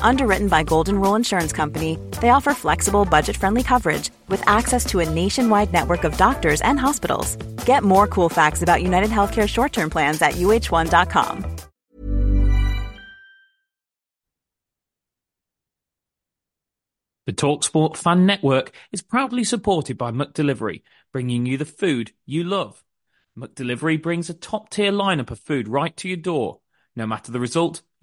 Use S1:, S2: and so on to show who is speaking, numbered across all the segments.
S1: Underwritten by Golden Rule Insurance Company, they offer flexible, budget friendly coverage with access to a nationwide network of doctors and hospitals. Get more cool facts about United Healthcare short term plans at uh1.com.
S2: The TalkSport Fan Network is proudly supported by McDelivery, bringing you the food you love. McDelivery brings a top tier lineup of food right to your door. No matter the result,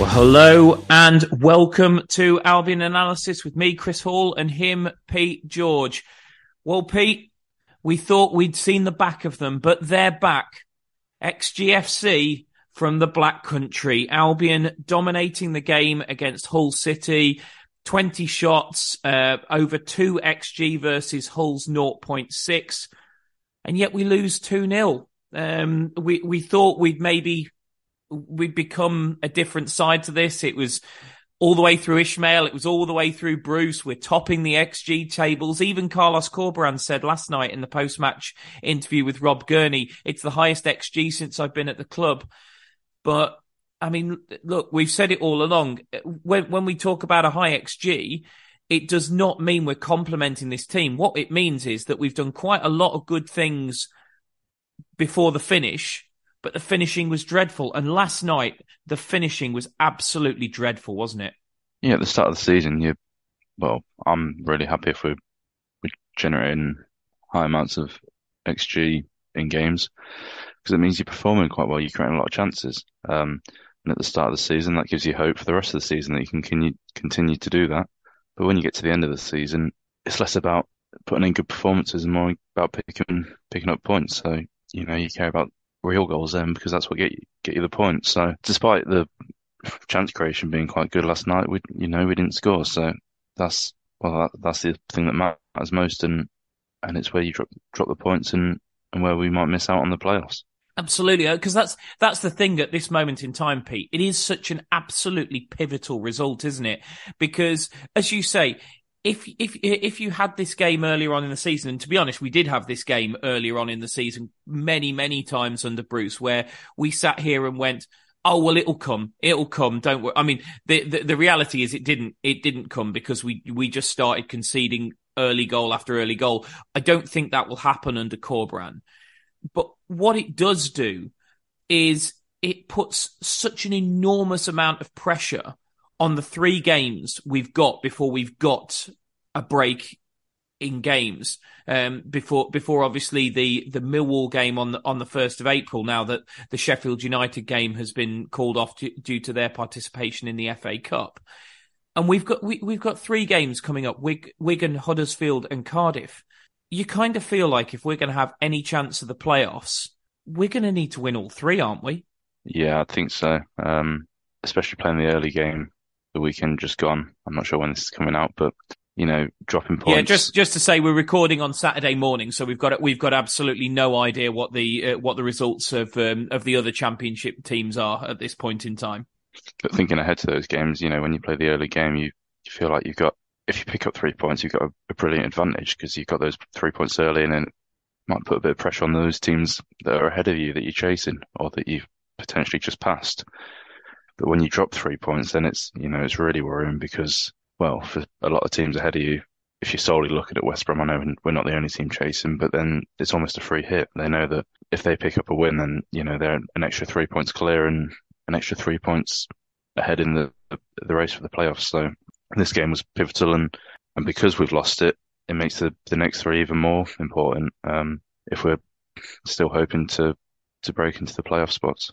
S2: Well, hello and welcome to Albion Analysis with me, Chris Hall, and him, Pete George. Well, Pete, we thought we'd seen the back of them, but they're back. XGFC from the Black Country. Albion dominating the game against Hull City. 20 shots, uh, over 2 XG versus Hull's 0.6. And yet we lose 2 0. Um, we, we thought we'd maybe we'd become a different side to this. It was all the way through Ismaël. It was all the way through Bruce. We're topping the XG tables. Even Carlos Corberán said last night in the post-match interview with Rob Gurney, it's the highest XG since I've been at the club. But I mean, look, we've said it all along. When, when we talk about a high XG, it does not mean we're complimenting this team. What it means is that we've done quite a lot of good things before the finish but the finishing was dreadful. And last night, the finishing was absolutely dreadful, wasn't it?
S3: Yeah, at the start of the season, you well, I'm really happy if we're, we're generating high amounts of XG in games because it means you're performing quite well. You're creating a lot of chances. Um, and at the start of the season, that gives you hope for the rest of the season that you can continue, continue to do that. But when you get to the end of the season, it's less about putting in good performances and more about picking picking up points. So you know you care about real goals then because that's what get you, get you the points. So despite the chance creation being quite good last night, we you know we didn't score. So that's well that, that's the thing that matters most, and and it's where you drop drop the points and and where we might miss out on the playoffs.
S2: Absolutely, because uh, that's that's the thing at this moment in time, Pete. It is such an absolutely pivotal result, isn't it? Because as you say, if if if you had this game earlier on in the season, and to be honest, we did have this game earlier on in the season many many times under Bruce, where we sat here and went, "Oh well, it'll come, it'll come." Don't worry. I mean, the, the the, reality is it didn't it didn't come because we we just started conceding early goal after early goal. I don't think that will happen under Corberán, but what it does do is it puts such an enormous amount of pressure on the three games we've got before we've got a break in games um, before before obviously the the Millwall game on the on the first of April. Now that the Sheffield United game has been called off to, due to their participation in the FA Cup, and we've got we, we've got three games coming up: Wig, Wigan, Huddersfield, and Cardiff. You kind of feel like if we're going to have any chance of the playoffs, we're going to need to win all three, aren't we?
S3: Yeah, I think so. Um, especially playing the early game the weekend just gone. I'm not sure when this is coming out, but you know, dropping points.
S2: Yeah, just just to say, we're recording on Saturday morning, so we've got we've got absolutely no idea what the uh, what the results of um, of the other championship teams are at this point in time.
S3: But thinking ahead to those games, you know, when you play the early game, you, you feel like you've got if you pick up three points, you've got a, a brilliant advantage because you've got those three points early, and then might put a bit of pressure on those teams that are ahead of you that you're chasing or that you've potentially just passed. But when you drop three points, then it's you know it's really worrying because well, for a lot of teams ahead of you, if you're solely looking at West Brom, I know we're not the only team chasing, but then it's almost a free hit. They know that if they pick up a win, then you know they're an extra three points clear and an extra three points ahead in the the race for the playoffs. So this game was pivotal, and and because we've lost it, it makes the the next three even more important. Um, if we're still hoping to to break into the playoff spots.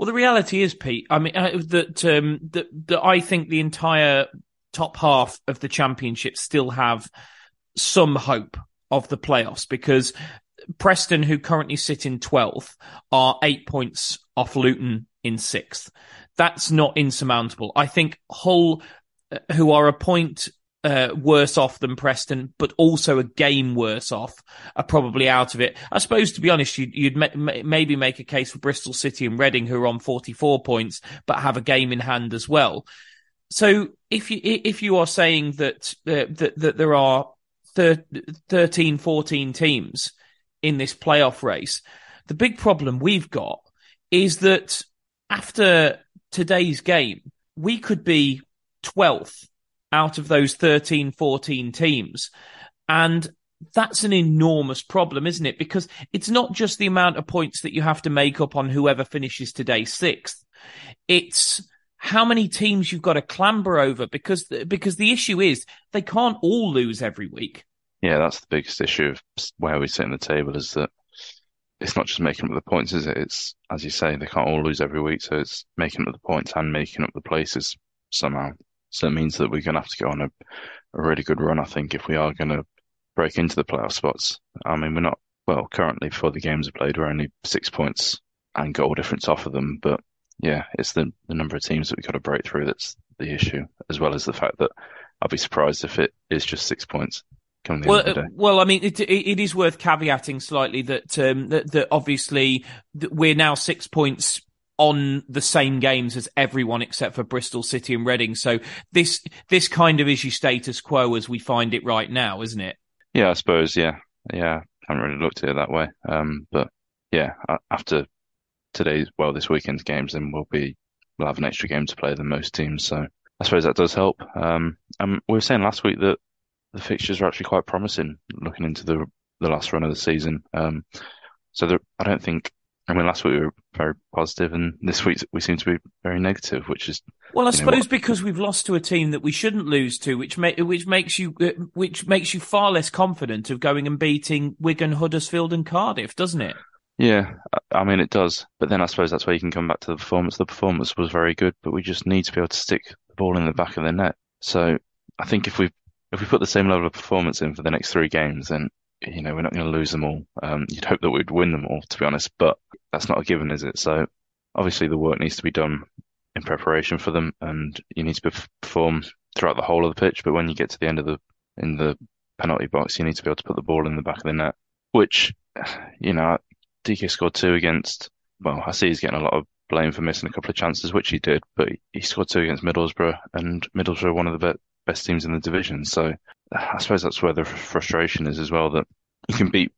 S2: Well, the reality is, Pete. I mean, uh, that um, that that I think the entire top half of the championship still have some hope of the playoffs because Preston, who currently sit in 12th, are eight points off Luton in sixth. That's not insurmountable. I think Hull, uh, who are a point uh, worse off than Preston, but also a game worse off, are probably out of it. I suppose, to be honest, you'd, you'd ma- maybe make a case for Bristol City and Reading, who are on 44 points, but have a game in hand as well. So if you if you are saying that uh, that, that there are thir- 13, 14 teams in this playoff race, the big problem we've got is that after today's game, we could be 12th out of those 13, 14 teams. And that's an enormous problem, isn't it? Because it's not just the amount of points that you have to make up on whoever finishes today sixth. It's how many teams you've got to clamber over because because the issue is they can't all lose every week.
S3: Yeah, that's the biggest issue of where we sit in the table is that it's not just making up the points, is it? It's as you say, they can't all lose every week, so it's making up the points and making up the places somehow. So it means that we're going to have to go on a, a really good run, I think, if we are going to break into the playoff spots. I mean, we're not well currently for the games we played, we're only six points and goal difference off of them, but yeah, it's the, the number of teams that we've got to break through that's the issue, as well as the fact that I'll be surprised if it is just six points.
S2: Well, uh, well, I mean, it, it is worth caveating slightly that um, that, that obviously we're now six points on the same games as everyone except for Bristol City and Reading. So this this kind of is your status quo as we find it right now, isn't it?
S3: Yeah, I suppose. Yeah, yeah. I haven't really looked at it that way. Um, but yeah, after today's, well, this weekend's games, then we'll be, we'll have an extra game to play than most teams. So I suppose that does help. Um, and we were saying last week that the fixtures are actually quite promising looking into the, the last run of the season. Um, so there, I don't think, I mean, last week we were very positive and this week we seem to be very negative, which is.
S2: Well, I suppose know, because we've lost to a team that we shouldn't lose to, which ma- which makes you, uh, which makes you far less confident of going and beating Wigan, Huddersfield and Cardiff, doesn't it?
S3: Yeah, I mean it does. But then I suppose that's where you can come back to the performance. The performance was very good, but we just need to be able to stick the ball in the back of the net. So I think if we if we put the same level of performance in for the next three games, then you know we're not going to lose them all. Um, you'd hope that we'd win them all, to be honest, but that's not a given, is it? So obviously the work needs to be done in preparation for them, and you need to perform throughout the whole of the pitch. But when you get to the end of the in the penalty box, you need to be able to put the ball in the back of the net, which you know Dike scored two against, well, I see he's getting a lot of blame for missing a couple of chances, which he did, but he scored two against Middlesbrough, and Middlesbrough are one of the best teams in the division. So I suppose that's where the frustration is as well, that you can beat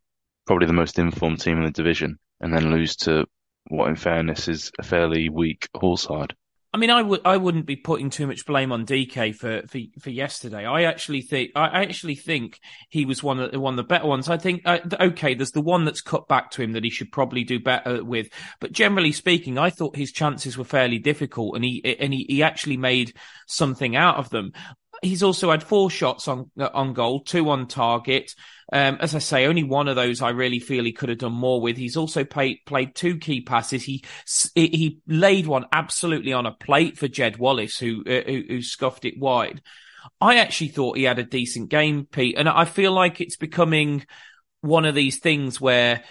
S3: probably the most informed team in the division and then lose to what, in fairness, is a fairly weak Hull side.
S2: I mean, I would I wouldn't be putting too much blame on Dike for, for, for yesterday. I actually think I actually think he was one of the, one of the better ones. I think uh, okay, there's the one that's cut back to him that he should probably do better with. But generally speaking, I thought his chances were fairly difficult, and he and he, he actually made something out of them he's also had four shots on on goal, two on target. Um, as I say, only one of those I really feel he could have done more with. He's also played played two key passes. He he laid one absolutely on a plate for Jed Wallace, who, uh, who, who scuffed it wide. I actually thought he had a decent game, Pete, and I feel like it's becoming one of these things where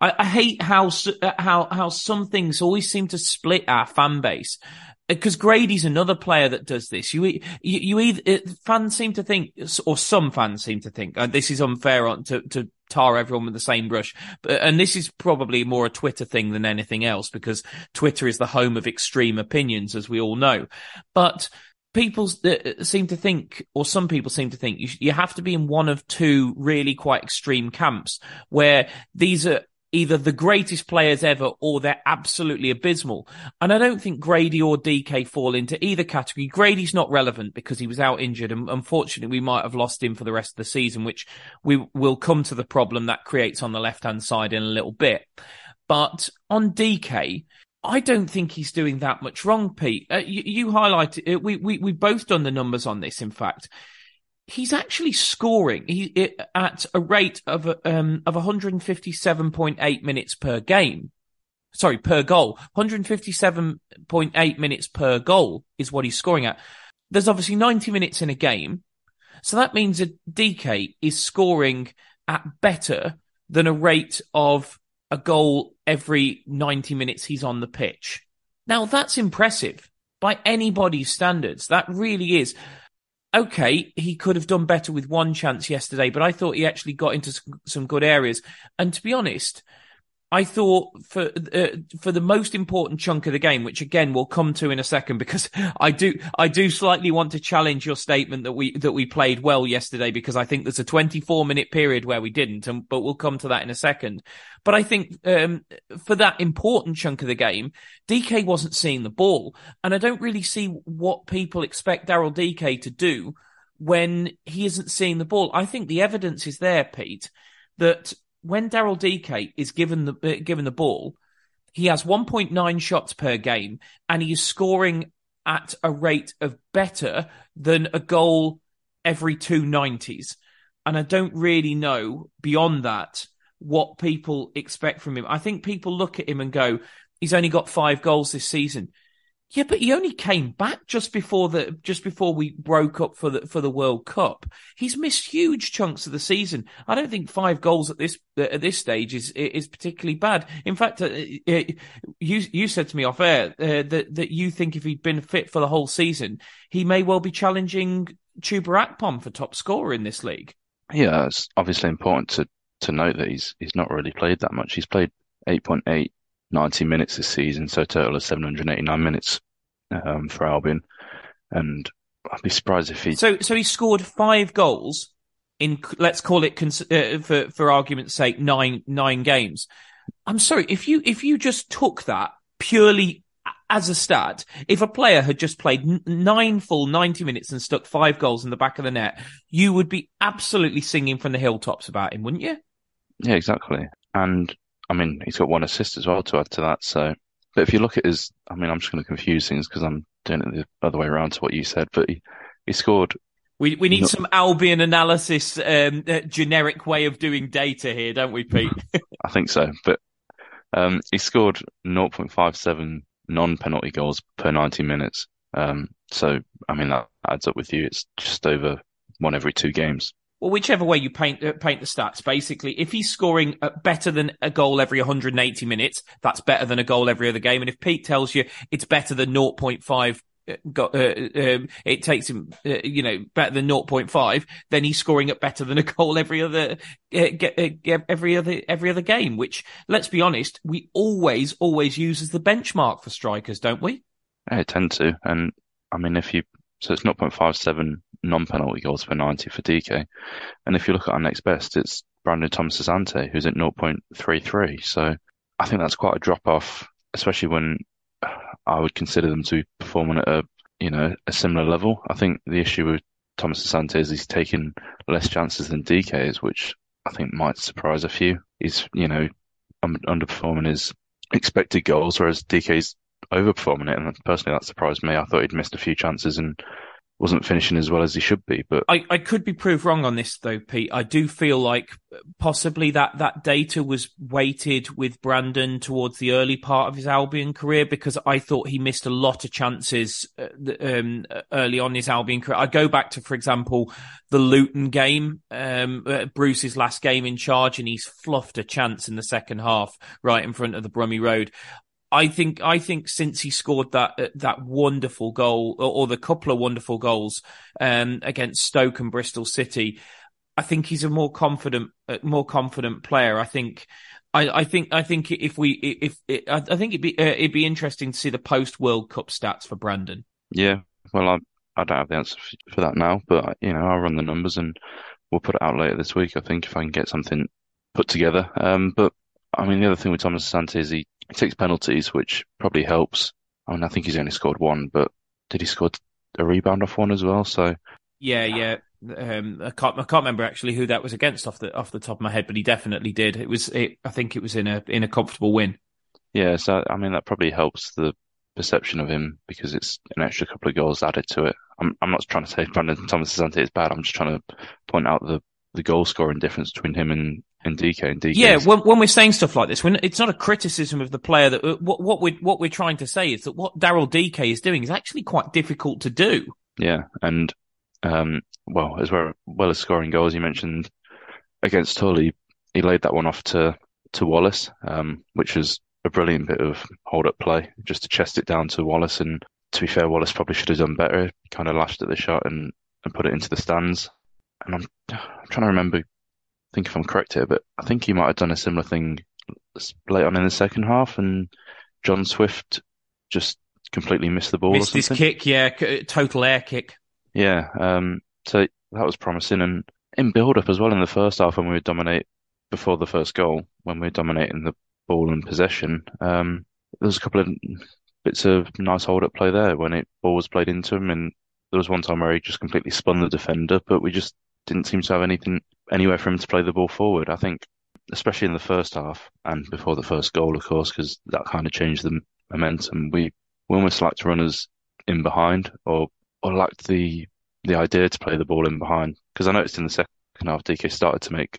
S2: I, I, hate how how how some things always seem to split our fan base because Grady's another player that does this. You, you, you either fans seem to think, or some fans seem to think, and this is unfair on to, to tar everyone with the same brush. But, and this is probably more a Twitter thing than anything else because Twitter is the home of extreme opinions, as we all know. But people uh, seem to think, or some people seem to think, you, you have to be in one of two really quite extreme camps where these are either the greatest players ever or they're absolutely abysmal. And I don't think Grady or Dike fall into either category. Grady's not relevant because he was out injured and unfortunately we might have lost him for the rest of the season, which we will come to the problem that creates on the left hand side in a little bit. But on Dike, I don't think he's doing that much wrong, Pete. Uh, you, you highlighted, uh, we, we, we both done the numbers on this, in fact he's actually scoring he, at a rate of um, of 157.8 minutes per game. Sorry, per goal. 157.8 minutes per goal is what he's scoring at. There's obviously 90 minutes in a game. So that means that Dike is scoring at better than a rate of a goal every 90 minutes he's on the pitch. Now that's impressive by anybody's standards. That really is okay, he could have done better with one chance yesterday, but I thought he actually got into some good areas. And to be honest, I thought for uh, for the most important chunk of the game, which again we'll come to in a second, because I do I do slightly want to challenge your statement that we that we played well yesterday, because I think there's a 24 minute period where we didn't, and but we'll come to that in a second. But I think um, for that important chunk of the game, Dike wasn't seeing the ball, and I don't really see what people expect Daryl Dike to do when he isn't seeing the ball. I think the evidence is there, Pete, that when Daryl Dike is given the uh, given the ball, he has 1.9 shots per game, and he is scoring at a rate of better than a goal every two nineties. And I don't really know beyond that what people expect from him. I think people look at him and go, he's only got five goals this season. Yeah, but he only came back just before the just before we broke up for the for the World Cup. He's missed huge chunks of the season. I don't think five goals at this at this stage is is particularly bad. In fact, uh, uh, you you said to me off air uh, that that you think if he'd been fit for the whole season, he may well be challenging Chuba for top scorer in this league.
S3: Yeah, it's obviously important to to note that he's he's not really played that much. He's played 8.8 90 minutes this season, so a total of 789 minutes um, for Albion. And I'd be surprised if he.
S2: So, so he scored five goals in, let's call it, uh, for for argument's sake, nine nine games. I'm sorry if you if you just took that purely as a stat, if a player had just played nine full 90 minutes and stuck five goals in the back of the net, you would be absolutely singing from the hilltops about him, wouldn't you?
S3: Yeah, exactly. And I mean, he's got one assist as well to add to that. So, but if you look at his, I mean, I'm just going to confuse things because I'm doing it the other way around to what you said. But he, he scored.
S2: We we need not, some Albion analysis, um, uh, generic way of doing data here, don't we, Pete?
S3: I think so. But um, he scored 0.57 non-penalty goals per 90 minutes. Um, so, I mean, that adds up with you. It's just over one every two games
S2: well, whichever way you paint uh, paint the stats, basically, if he's scoring uh, better than a goal every 180 minutes, that's better than a goal every other game. And if Pete tells you it's better than 0.5 uh, uh, um, it takes him, uh, you know, better than 0.5, then he's scoring at better than a goal every other, uh, every other, every other game, which let's be honest, we always, always use as the benchmark for strikers, don't we?
S3: I tend to. And I mean, if you, so it's 0.57 non-penalty goals per 90 for Dike. And if you look at our next best, it's Brandon Thomas Asante, who's at 0.33. So I think that's quite a drop off, especially when I would consider them to be performing at a, you know, a similar level. I think the issue with Thomas Asante is he's taken less chances than Dike is, which I think might surprise a few. He's, you know, underperforming his expected goals, whereas Dike's overperforming it. And personally, that surprised me. I thought he'd missed a few chances and wasn't finishing as well as he should be. But
S2: I, I could be proved wrong on this though, Pete. I do feel like possibly that that data was weighted with Brandon towards the early part of his Albion career because I thought he missed a lot of chances uh, um, early on his Albion career. I go back to, for example, the Luton game, um, uh, Bruce's last game in charge, and he's fluffed a chance in the second half right in front of the Brummie Road. I think I think since he scored that uh, that wonderful goal or, or, the couple of wonderful goals um, against Stoke and Bristol City, I think he's a more confident uh, more confident player. I think. I, I think I think if we if, if I think it'd be uh, it'd be interesting to see the post World Cup stats for Brandon.
S3: Yeah, well, I I don't have the answer for that now, but you know I'll run the numbers and we'll put it out later this week. I think if I can get something put together. Um, but I mean, the other thing with Thomas Asante is he, takes penalties, which probably helps. I mean, I think he's only scored one, but did he score a rebound off one as well? So
S2: yeah, yeah. Um, I can't I can't remember actually who that was against off the off the top of my head, but he definitely did. It was it, I think it was in a in a comfortable win.
S3: Yeah, so I mean that probably helps the perception of him because it's an extra couple of goals added to it. I'm I'm not trying to say Brandon Thomas Asante is bad. I'm just trying to point out the the goal scoring difference between him and and and Dike.
S2: Yeah, when, when we're saying stuff like this, when it's not a criticism of the player that uh, what, what we're what we're trying to say is that what Daryl Dike is doing is actually quite difficult to do.
S3: Yeah, and um, well, as well, well as scoring goals, you mentioned against Hull, he, he laid that one off to to Wallace, um, which was a brilliant bit of hold up play, just to chest it down to Wallace. And to be fair, Wallace probably should have done better. Kind of lashed at the shot and, and put it into the stands. And I'm, I'm trying to remember, think if I'm correct here, but I think he might have done a similar thing late on in the second half, and John Swift just completely missed the ball.
S2: Missed his kick, yeah, total air kick.
S3: Yeah, um, so that was promising, and in build up as well in the first half when we would dominate before the first goal, when we were dominating the ball and possession. Um, there was a couple of bits of nice hold up play there when it ball was played into him, and there was one time where he just completely spun the defender, but we just didn't seem to have anything anywhere for him to play the ball forward. I think, especially in the first half and before the first goal, of course, because that kind of changed the momentum. We, we almost lacked runners in behind, or or lacked the the idea to play the ball in behind. Because I noticed in the second half, Dike started to make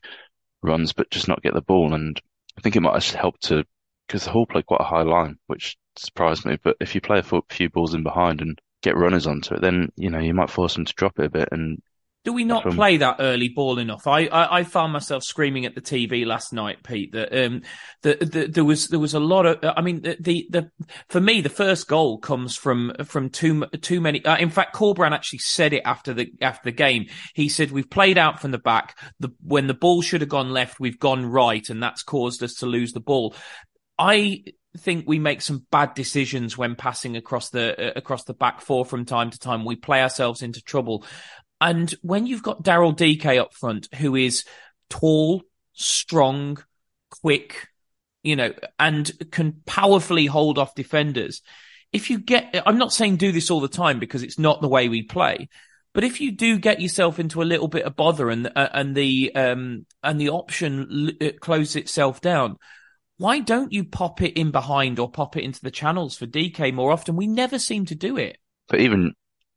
S3: runs, but just not get the ball. And I think it might have helped to, because the Hull played quite a high line, which surprised me. But if you play a few balls in behind and get runners onto it, then, you know, you might force them to drop it a bit. And
S2: do we not play that early ball enough? I, I, I found myself screaming at the TV last night, Pete. That um that the, there was there was a lot of. I mean, the, the, the for me the first goal comes from from too too many. Uh, in fact, Corberán actually said it after the after the game. He said we've played out from the back. The when the ball should have gone left, we've gone right, and that's caused us to lose the ball. I think we make some bad decisions when passing across the uh, across the back four from time to time. We play ourselves into trouble. And when you've got Daryl Dike up front, who is tall, strong, quick, you know, and can powerfully hold off defenders. If you get, I'm not saying do this all the time because it's not the way we play, but if you do get yourself into a little bit of bother and uh, and the um and the option l- closes itself down, why don't you pop it in behind or pop it into the channels for Dike more often? We never seem to do it.
S3: But even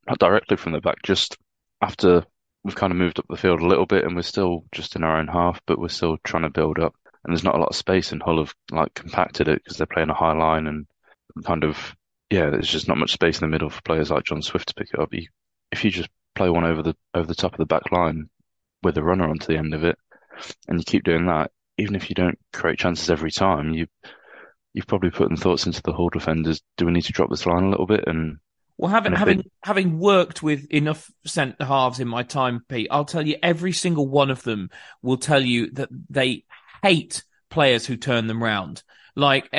S3: not directly from the back, just after we've kind of moved up the field a little bit and we're still just in our own half, but we're still trying to build up. And there's not a lot of space, and Hull have like compacted it because they're playing a high line and kind of yeah, there's just not much space in the middle for players like John Swift to pick it up. You, if you just play one over the over the top of the back line with a runner onto the end of it, and you keep doing that, even if you don't create chances every time, you you've probably put in thoughts into the Hull defenders. Do we need to drop this line a little bit and
S2: well, having having having worked with enough centre halves in my time, Pete, I'll tell you every single one of them will tell you that they hate players who turn them round. Like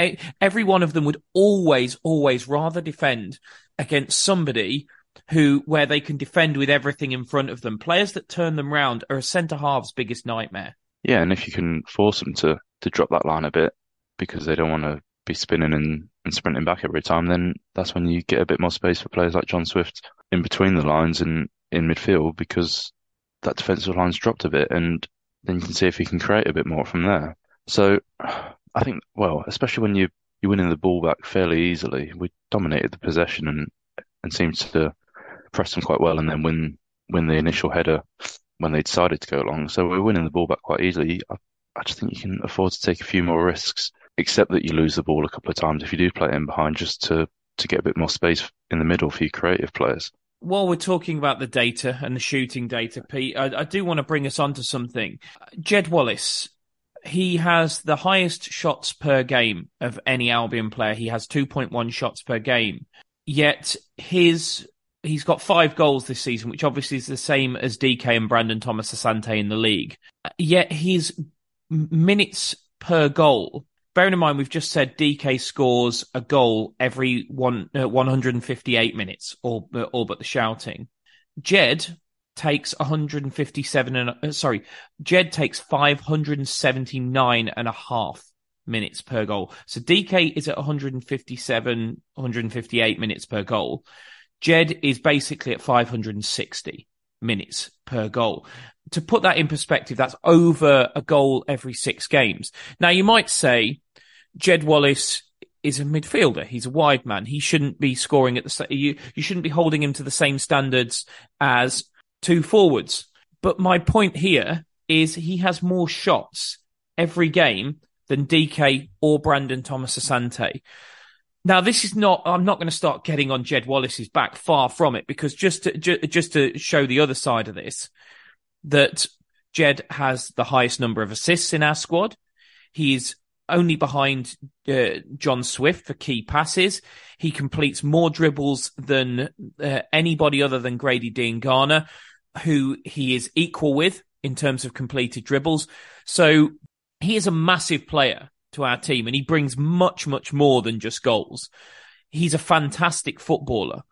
S2: every one of them would always, always rather defend against somebody who where they can defend with everything in front of them. Players that turn them round are a centre half's biggest nightmare.
S3: Yeah, and if you can force them to to drop that line a bit because they don't want to be spinning and and sprinting back every time, then that's when you get a bit more space for players like John Swift in between the lines and in midfield because that defensive line's dropped a bit and then you can see if he can create a bit more from there. So I think, well, especially when you, you're winning the ball back fairly easily, we dominated the possession and, and seemed to press them quite well and then win, win the initial header when they decided to go long. So we're winning the ball back quite easily. I, I just think you can afford to take a few more risks except that you lose the ball a couple of times if you do play in behind, just to to get a bit more space in the middle for your creative players.
S2: While we're talking about the data and the shooting data, Pete, I, I do want to bring us on to something. Jed Wallace, he has the highest shots per game of any Albion player. He has 2.1 shots per game. Yet his he's got five goals this season, which obviously is the same as Dike and Brandon Thomas Asante in the league. Yet his minutes per goal bearing in mind we've just said Dike scores a goal every one uh, 158 minutes, all all but the shouting. Jed takes 157 and uh, sorry, Jed takes 579 and a half minutes per goal. So Dike is at 157, 158 minutes per goal. Jed is basically at 560 minutes per goal. To put that in perspective, that's over a goal every six games. Now you might say Jed Wallace is a midfielder. He's a wide man. He shouldn't be scoring at the you you shouldn't be holding him to the same standards as two forwards. But my point here is he has more shots every game than Dike or Brandon Thomas Asante. Now, this is not, I'm not going to start getting on Jed Wallace's back, far from it, because just to, ju- just to show the other side of this, that Jed has the highest number of assists in our squad. He's only behind uh, John Swift for key passes. He completes more dribbles than uh, anybody other than Grady Diangana, who he is equal with in terms of completed dribbles. So he is a massive player to our team and he brings much, much more than just goals. He's a fantastic footballer.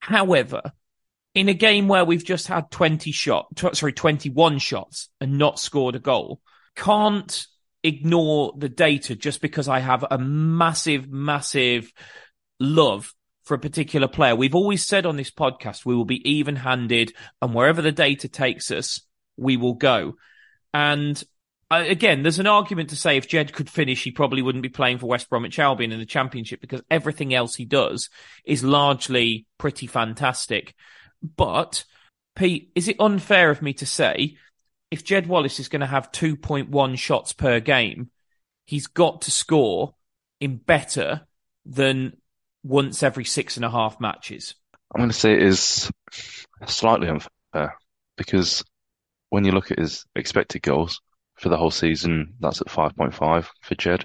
S2: However, in a game where we've just had 20 shots, sorry, 21 shots and not scored a goal, can't ignore the data just because I have a massive, massive love for a particular player. We've always said on this podcast, we will be even handed and wherever the data takes us, we will go. And again, there's an argument to say if Jed could finish, he probably wouldn't be playing for West Bromwich Albion in the Championship because everything else he does is largely pretty fantastic. But, Pete, is it unfair of me to say if Jed Wallace is going to have 2.1 shots per game, he's got to score in better than once every six and a half matches?
S3: I'm going to say it is slightly unfair because when you look at his expected goals, for the whole season, that's at 5.5 for Jed,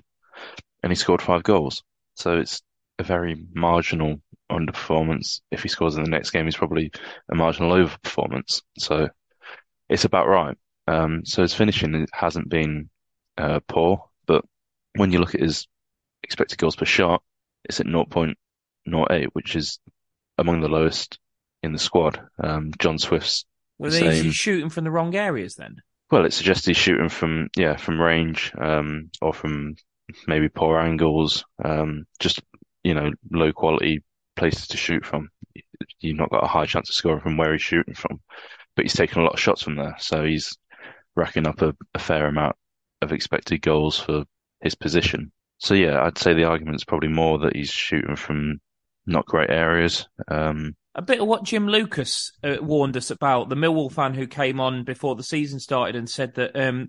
S3: and he scored five goals. So it's a very marginal underperformance. If he scores in the next game, he's probably a marginal overperformance. So it's about right. Um, so his finishing hasn't been uh, poor, but when you look at his expected goals per shot, it's at 0.08, which is among the lowest in the squad. Um, John Swift's.
S2: Were they shooting from the wrong areas then?
S3: Well, it suggests he's shooting from yeah from range um, or from maybe poor angles, um, just you know low quality places to shoot from. You've not got a high chance of scoring from where he's shooting from, but he's taking a lot of shots from there, so he's racking up a, a fair amount of expected goals for his position. So yeah, I'd say the argument's probably more that he's shooting from not great areas. Um,
S2: a bit of what Jim Lucas uh, warned us about, the Millwall fan who came on before the season started and said that um,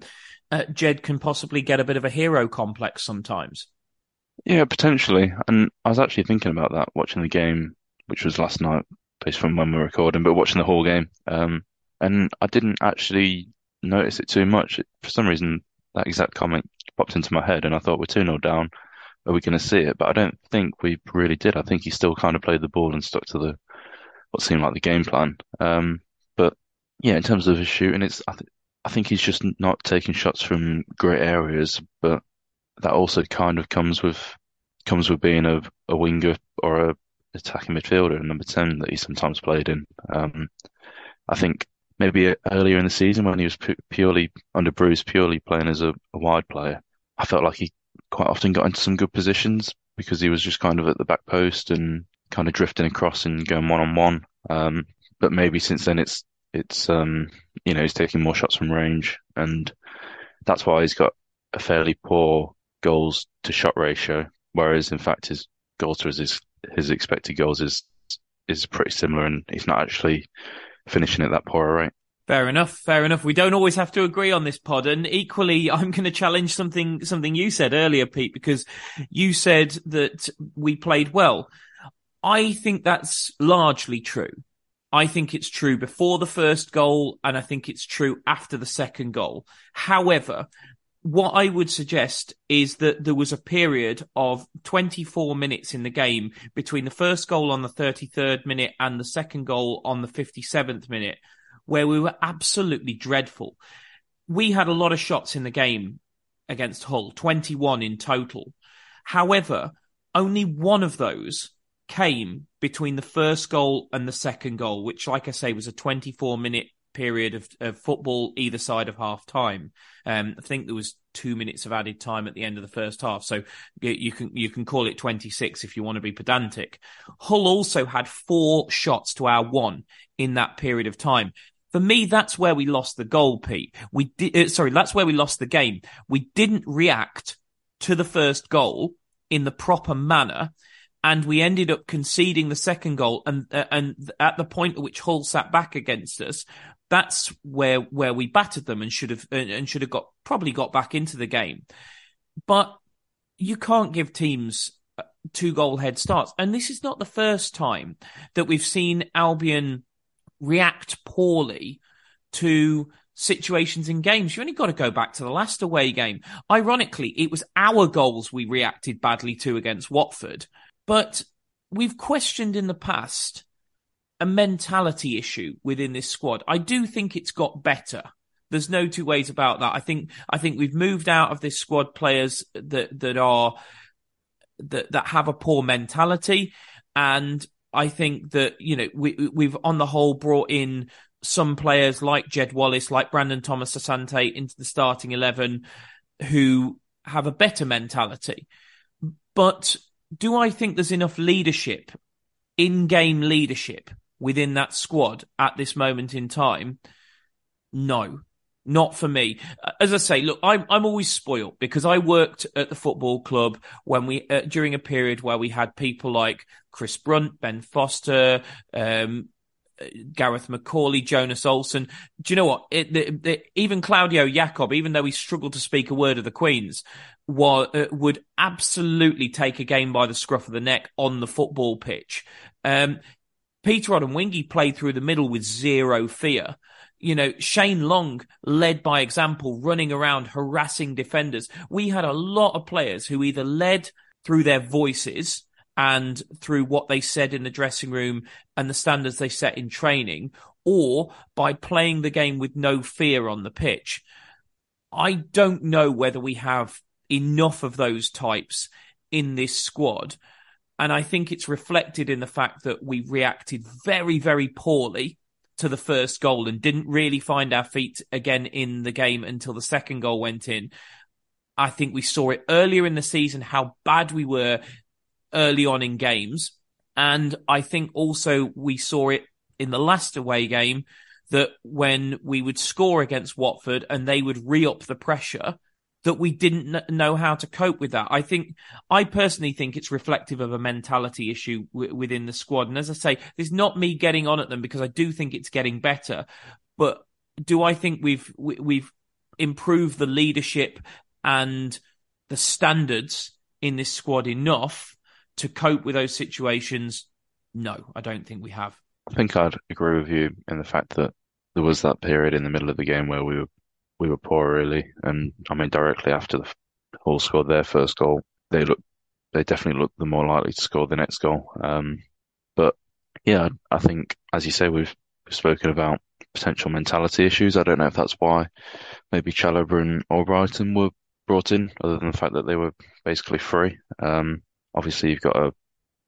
S2: uh, Jed can possibly get a bit of a hero complex sometimes.
S3: Yeah, potentially. And I was actually thinking about that watching the game, which was last night, based from when we were recording, but watching the whole game. Um, and I didn't actually notice it too much. For some reason, that exact comment popped into my head, and I thought we're 2 0 down. Are we going to see it? But I don't think we really did. I think he still kind of played the ball and stuck to the what seemed like the game plan. Um, but yeah, in terms of his shooting, it's I, th- I think he's just not taking shots from great areas, but that also kind of comes with comes with being a, a winger or a attacking midfielder, number ten that he sometimes played in. Um, I think maybe earlier in the season when he was purely under Bruce, purely playing as a, a wide player, I felt like he quite often got into some good positions because he was just kind of at the back post and kind of drifting across and going one on one. Um, but maybe since then it's it's um, you know he's taking more shots from range, and that's why he's got a fairly poor goals to shot ratio. Whereas in fact his goals to his his expected goals is is pretty similar, and he's not actually finishing at that poor rate.
S2: Fair enough. Fair enough. We don't always have to agree on this pod. And equally, I'm going to challenge something, something you said earlier, Pete, because you said that we played well. I think that's largely true. I think it's true before the first goal and I think it's true after the second goal. However, what I would suggest is that there was a period of 24 minutes in the game between the first goal on the 33rd minute and the second goal on the 57th minute where we were absolutely dreadful. We had a lot of shots in the game against Hull, 21 in total. However, only one of those came between the first goal and the second goal, which, like I say, was a 24 minute period of, of football either side of half time. Um, I think there was two minutes of added time at the end of the first half, so you can you can call it 26 if you want to be pedantic. Hull also had four shots to our one in that period of time. For me, that's where we lost the goal, Pete. We did, uh, sorry, that's where we lost the game. We didn't react to the first goal in the proper manner and we ended up conceding the second goal. And uh, and at the point at which Hull sat back against us, that's where where we battered them and should have and should have got probably got back into the game. But you can't give teams uh, two goal head starts, and this is not the first time that we've seen Albion react poorly to situations in games. You only got to go back to the last away game. Ironically, it was our goals we reacted badly to against Watford. But we've questioned in the past a mentality issue within this squad. I do think it's got better. There's no two ways about that. I think I think we've moved out of this squad players that that are that that have a poor mentality, and I think that you know we we've on the whole brought in some players like Jed Wallace, like Brandon Thomas Asante into the starting eleven, who have a better mentality. But do I think there's enough leadership, in game leadership within that squad at this moment in time? No, not for me. As I say, look, I'm I'm always spoiled because I worked at the football club when we uh, during a period where we had people like Chris Brunt, Ben Foster, um, Gareth McAuley, Jonas Olsson. Do you know what? It, the, the, even Claudio Yacob, even though he struggled to speak a word of the Queen's, uh, would absolutely take a game by the scruff of the neck on the football pitch. Um, Peter Odemwingie played through the middle with zero fear. You know, Shane Long led by example, running around harassing defenders. We had a lot of players who either led through their voices and through what they said in the dressing room and the standards they set in training, or by playing the game with no fear on the pitch. I don't know whether we have enough of those types in this squad. And I think it's reflected in the fact that we reacted very, very poorly to the first goal and didn't really find our feet again in the game until the second goal went in. I think we saw it earlier in the season how bad we were early on in games. And I think also we saw it in the last away game that when we would score against Watford and they would re up the pressure, that we didn't know how to cope with that. I think, I personally think it's reflective of a mentality issue w- within the squad. And as I say, there's not me getting on at them because I do think it's getting better. But do I think we've, we've improved the leadership and the standards in this squad enough to cope with those situations, no, I don't think we have.
S3: I think I'd agree with you in the fact that there was that period in the middle of the game where we were we were poor really, and I mean directly after the Hull scored their first goal, they looked they definitely looked the more likely to score the next goal. Um, but yeah, I think as you say, we've spoken about potential mentality issues. I don't know if that's why maybe Chalobah and Albrighton were brought in, other than the fact that they were basically free. Um, obviously you've got a,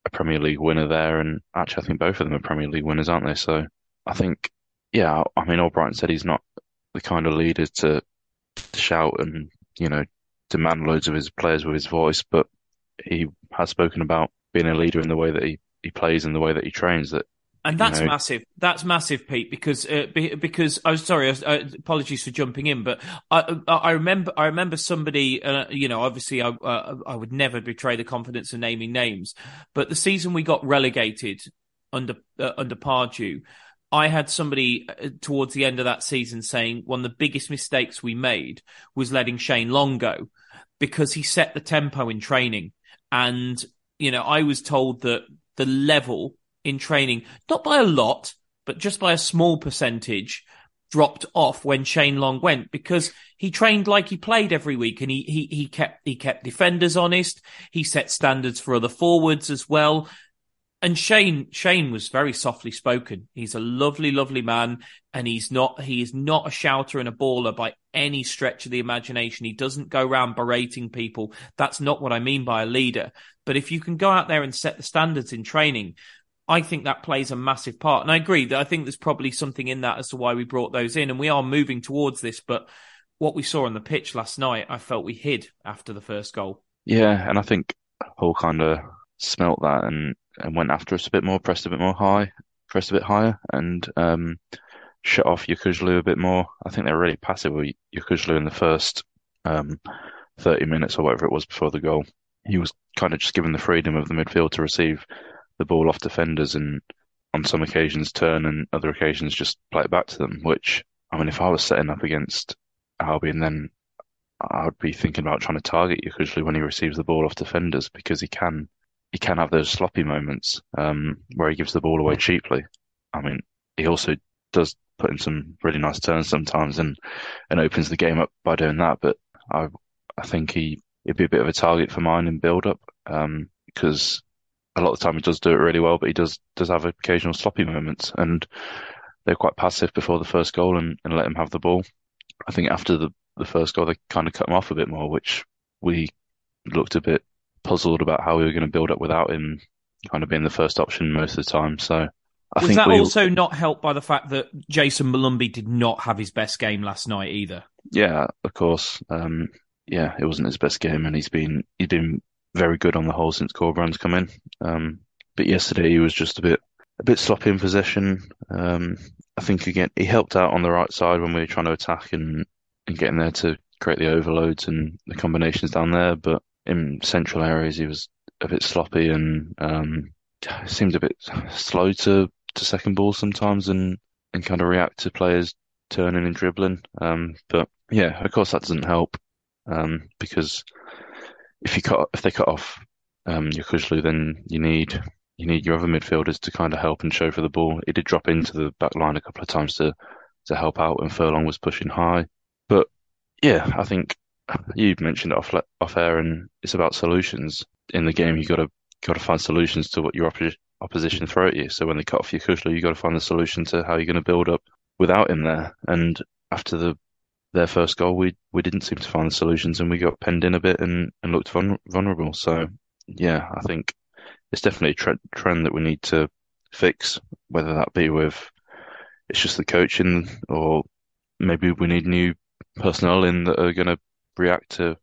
S3: a Premier League winner there, and actually I think both of them are Premier League winners, aren't they? So I think, yeah, I mean, Albrighton said he's not the kind of leader to, to shout and you know demand loads of his players with his voice, but he has spoken about being a leader in the way that he, he plays and the way that he trains. That
S2: and that's you know, massive. That's massive, Pete. Because uh, because I was sorry. uh, apologies for jumping in, but I I remember I remember somebody. Uh, you know, obviously I uh, I would never betray the confidence of naming names, but the season we got relegated under uh, under Pardew, I had somebody uh, towards the end of that season saying one of the biggest mistakes we made was letting Shane Long go because he set the tempo in training, and you know I was told that the level in training, not by a lot, but just by a small percentage, dropped off when Shane Long went because he trained like he played every week and he, he, he kept, he kept defenders honest. He set standards for other forwards as well. And Shane, Shane was very softly spoken. He's a lovely, lovely man. And he's not, he is not a shouter and a baller by any stretch of the imagination. He doesn't go around berating people. That's not what I mean by a leader. But if you can go out there and set the standards in training, I think that plays a massive part. And I agree that I think there's probably something in that as to why we brought those in. And we are moving towards this. But what we saw on the pitch last night, I felt we hid after the first goal.
S3: Yeah. And I think Hull kind of smelt that and, and went after us a bit more, pressed a bit more high, pressed a bit higher, and um, shut off Yokuslu a bit more. I think they were really passive with Yokuslu in the first um, 30 minutes or whatever it was before the goal. He was kind of just given the freedom of the midfield to receive the ball off defenders and on some occasions turn and other occasions just play it back to them. Which I mean, if I was setting up against Albion, then I would be thinking about trying to target Yokuslu when he receives the ball off defenders because he can he can have those sloppy moments um, where he gives the ball away cheaply. I mean, he also does put in some really nice turns sometimes and and opens the game up by doing that. But I I think he he'd be a bit of a target for mine in build up um, because a lot of the time he does do it really well, but he does does have occasional sloppy moments, and they're quite passive before the first goal and, and let him have the ball. I think after the, the first goal, they kind of cut him off a bit more, which we looked a bit puzzled about how we were going to build up without him kind of being the first option most of the time. So I
S2: Was
S3: think
S2: that
S3: we,
S2: also not helped by the fact that Jayson Molumby did not have his best game last night either?
S3: yeah, of course, um, yeah, it wasn't his best game, and he's been he's been very good on the whole since Corberan's come in. Um, but yesterday he was just a bit a bit sloppy in possession. Um, I think again he helped out on the right side when we were trying to attack and, and getting there to create the overloads and the combinations down there. But in central areas he was a bit sloppy and um, seemed a bit slow to, to second ball sometimes and, and kind of react to players turning and dribbling. Um, but yeah, of course that doesn't help um, because if you cut if they cut off um, Yokuslu, then you need you need your other midfielders to kind of help and show for the ball. It did drop into the back line a couple of times to to help out when Furlong was pushing high. But yeah, I think you mentioned it off off air, and it's about solutions in the game. You got to got to find solutions to what your opposition opposition throw at you. So when they cut off Yokuslu, you got to find the solution to how you're going to build up without him there. And after the their first goal, we we didn't seem to find the solutions, and we got penned in a bit and and looked vul- vulnerable. So yeah, I think it's definitely a tre- trend that we need to fix, whether that be with it's just the coaching or maybe we need new personnel in that are going to react to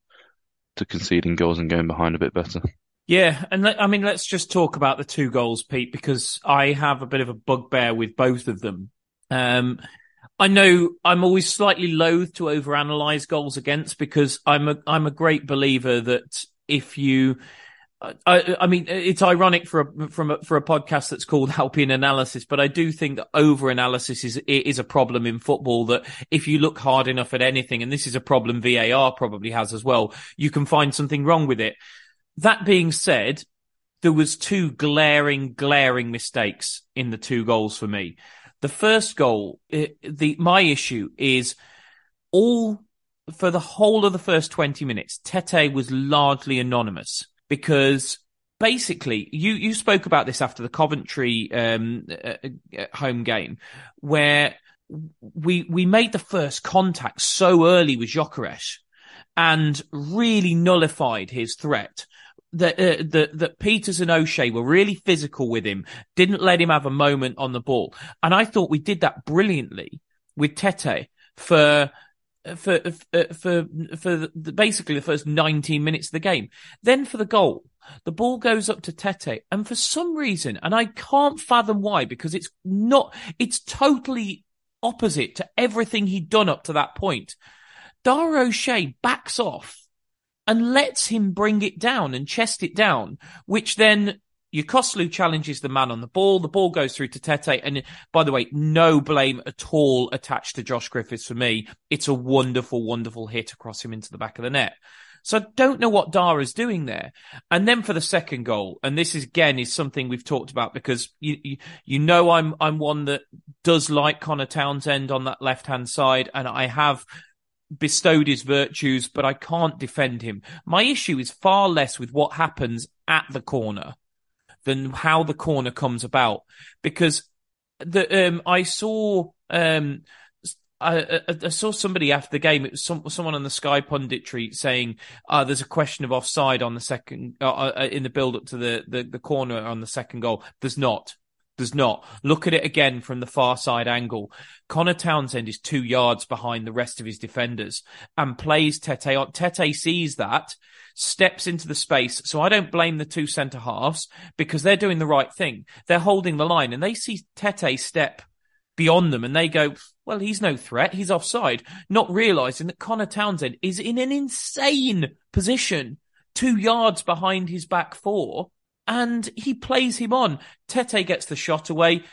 S3: to conceding goals and going behind a bit better.
S2: Yeah, and let, I mean, let's just talk about the two goals, Pete, because I have a bit of a bugbear with both of them. Um, I know I'm always slightly loath to overanalyze goals against because I'm a I'm a great believer that if you I, I, mean, it's ironic for a, from a, for a podcast that's called Albion Analysis, but I do think that over analysis is is a problem in football. That if you look hard enough at anything, and this is a problem VAR probably has as well, you can find something wrong with it. That being said, there was two glaring, glaring mistakes in the two goals for me. The first goal, the my issue is all for the whole of the first twenty minutes. Tetteh was largely anonymous because basically you you spoke about this after the Coventry um, uh, home game where we we made the first contact so early with Gyökeres and really nullified his threat. Uh, that uh, that that Pieters and O'Shea were really physical with him, didn't let him have a moment on the ball, and I thought we did that brilliantly with Tetteh for uh, uh, for for for the, basically the first 19 minutes of the game. Then for the goal, the ball goes up to Tetteh, and for some reason, and I can't fathom why, because it's not, it's totally opposite to everything he'd done up to that point. Dara O'Shea backs off and lets him bring it down and chest it down, which then Yokuslu challenges the man on the ball. The ball goes through to Tetteh. And by the way, no blame at all attached to Josh Griffiths for me. It's a wonderful, wonderful hit across him into the back of the net. So I don't know what Dara's doing there. And then for the second goal, and this is again is something we've talked about because you, you, you know I'm I'm one that does like Conor Townsend on that left hand side, and I have bestowed his virtues, but I can't defend him. My issue is far less with what happens at the corner than how the corner comes about. Because the um, I saw um, I, I, I, saw somebody after the game. It was some, someone on the Sky punditry saying, uh, "There's a question of offside on the second uh, uh, in the build up to the, the the corner on the second goal." There's not. Does not. Look at it again from the far side angle. Conor Townsend is two yards behind the rest of his defenders and plays Tetteh on. Tetteh sees that, steps into the space. So I don't blame the two centre halves because they're doing the right thing. They're holding the line and they see Tetteh step beyond them and they go, well, he's no threat. He's offside, not realizing that Conor Townsend is in an insane position, two yards behind his back four and he plays him on. Tetteh gets the shot away.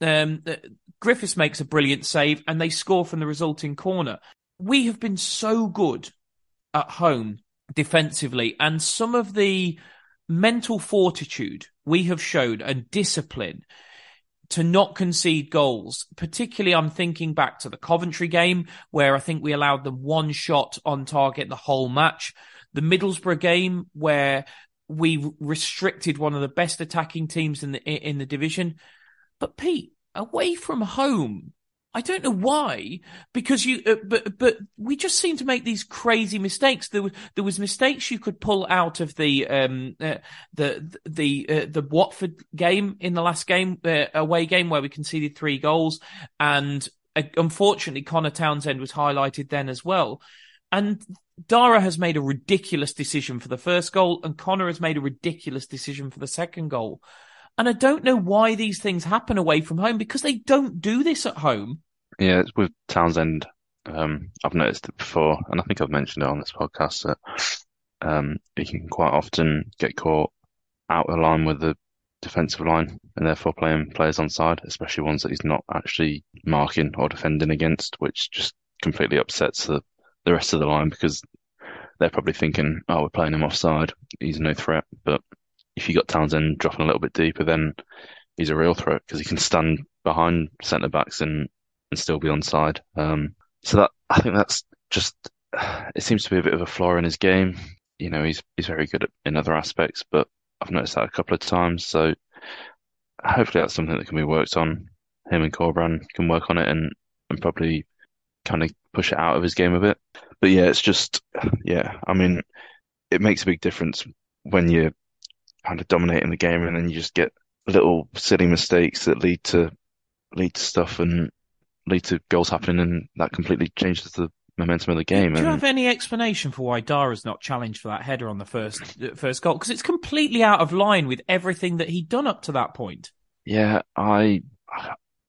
S2: Um, uh, Griffiths makes a brilliant save and they score from the resulting corner. We have been so good at home defensively and some of the mental fortitude we have shown and discipline to not concede goals. Particularly, I'm thinking back to the Coventry game where I think we allowed them one shot on target the whole match. The Middlesbrough game where we restricted one of the best attacking teams in the in the division. But Pete, away from home, I don't know why, because you, uh, but but we just seem to make these crazy mistakes. There was there was mistakes you could pull out of the um uh, the the uh, the Watford game in the last game uh, away game where we conceded three goals, and uh, unfortunately Conor Townsend was highlighted then as well. And Dara has made a ridiculous decision for the first goal, and Conor has made a ridiculous decision for the second goal. And I don't know why these things happen away from home because they don't do this at home.
S3: Yeah, it's with Townsend. Um, I've noticed it before, and I think I've mentioned it on this podcast that um, he can quite often get caught out of line with the defensive line and therefore playing players on side, especially ones that he's not actually marking or defending against, which just completely upsets the the rest of the line because they're probably thinking, oh, we're playing him offside. He's no threat. But if you got Townsend dropping a little bit deeper, then he's a real threat because he can stand behind centre backs and, and still be on side. Um, so that I think that's just it seems to be a bit of a flaw in his game. You know, he's he's very good at, in other aspects, but I've noticed that a couple of times. So hopefully that's something that can be worked on. Him and Corberán can work on it and, and probably kind of push it out of his game a bit. But yeah, it's just, yeah, I mean, it makes a big difference when you're kind of dominating the game and then you just get little silly mistakes that lead to lead to stuff and lead to goals happening and that completely changes the momentum of the game.
S2: Do you have any explanation for why Dara's not challenged for that header on the first first goal? Because it's completely out of line with everything that he'd done up to that point.
S3: Yeah, I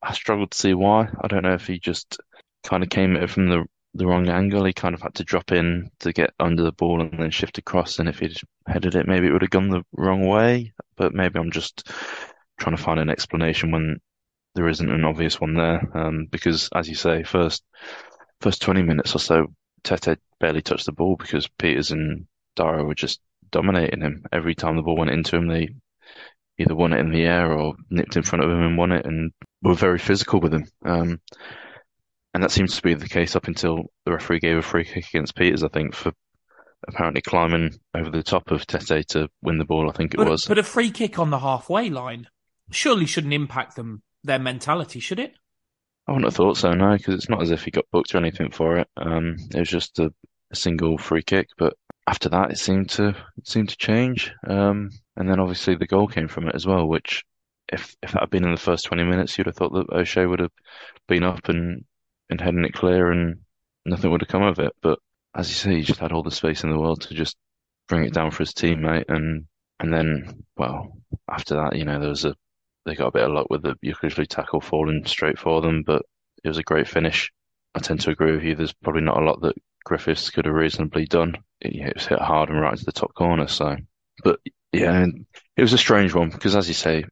S3: I struggled to see why. I don't know if he just kind of came at it from the the wrong angle. He kind of had to drop in to get under the ball and then shift across. And if he'd headed it, maybe it would have gone the wrong way. But maybe I'm just trying to find an explanation when there isn't an obvious one there. Um, because as you say, first first 20 minutes or so, Tetteh barely touched the ball because Pieters and Dara were just dominating him. Every time the ball went into him, they either won it in the air or nipped in front of him and won it and were very physical with him. Um, and that seems to be the case up until the referee gave a free kick against Pieters, I think, for apparently climbing over the top of Tetteh to win the ball. I think it
S2: but,
S3: was.
S2: But a free kick on the halfway line surely shouldn't impact them their mentality, should it?
S3: I wouldn't have thought so, no, because it's not as if he got booked or anything for it. Um, it was just a, a, single free kick, but after that, it seemed to it seemed to change. Um, and then obviously the goal came from it as well, which if if that had been in the first twenty minutes, you'd have thought that O'Shea would have been up and and heading it clear and nothing would have come of it. But as you say, he just had all the space in the world to just bring it down for his teammate. And, and then, well, after that, you know, there was a, they got a bit of luck with the Yokuslu tackle falling straight for them, but it was a great finish. I tend to agree with you. There's probably not a lot that Griffiths could have reasonably done. It, it was hit hard and right to the top corner. So, but yeah, it was a strange one because, as you say,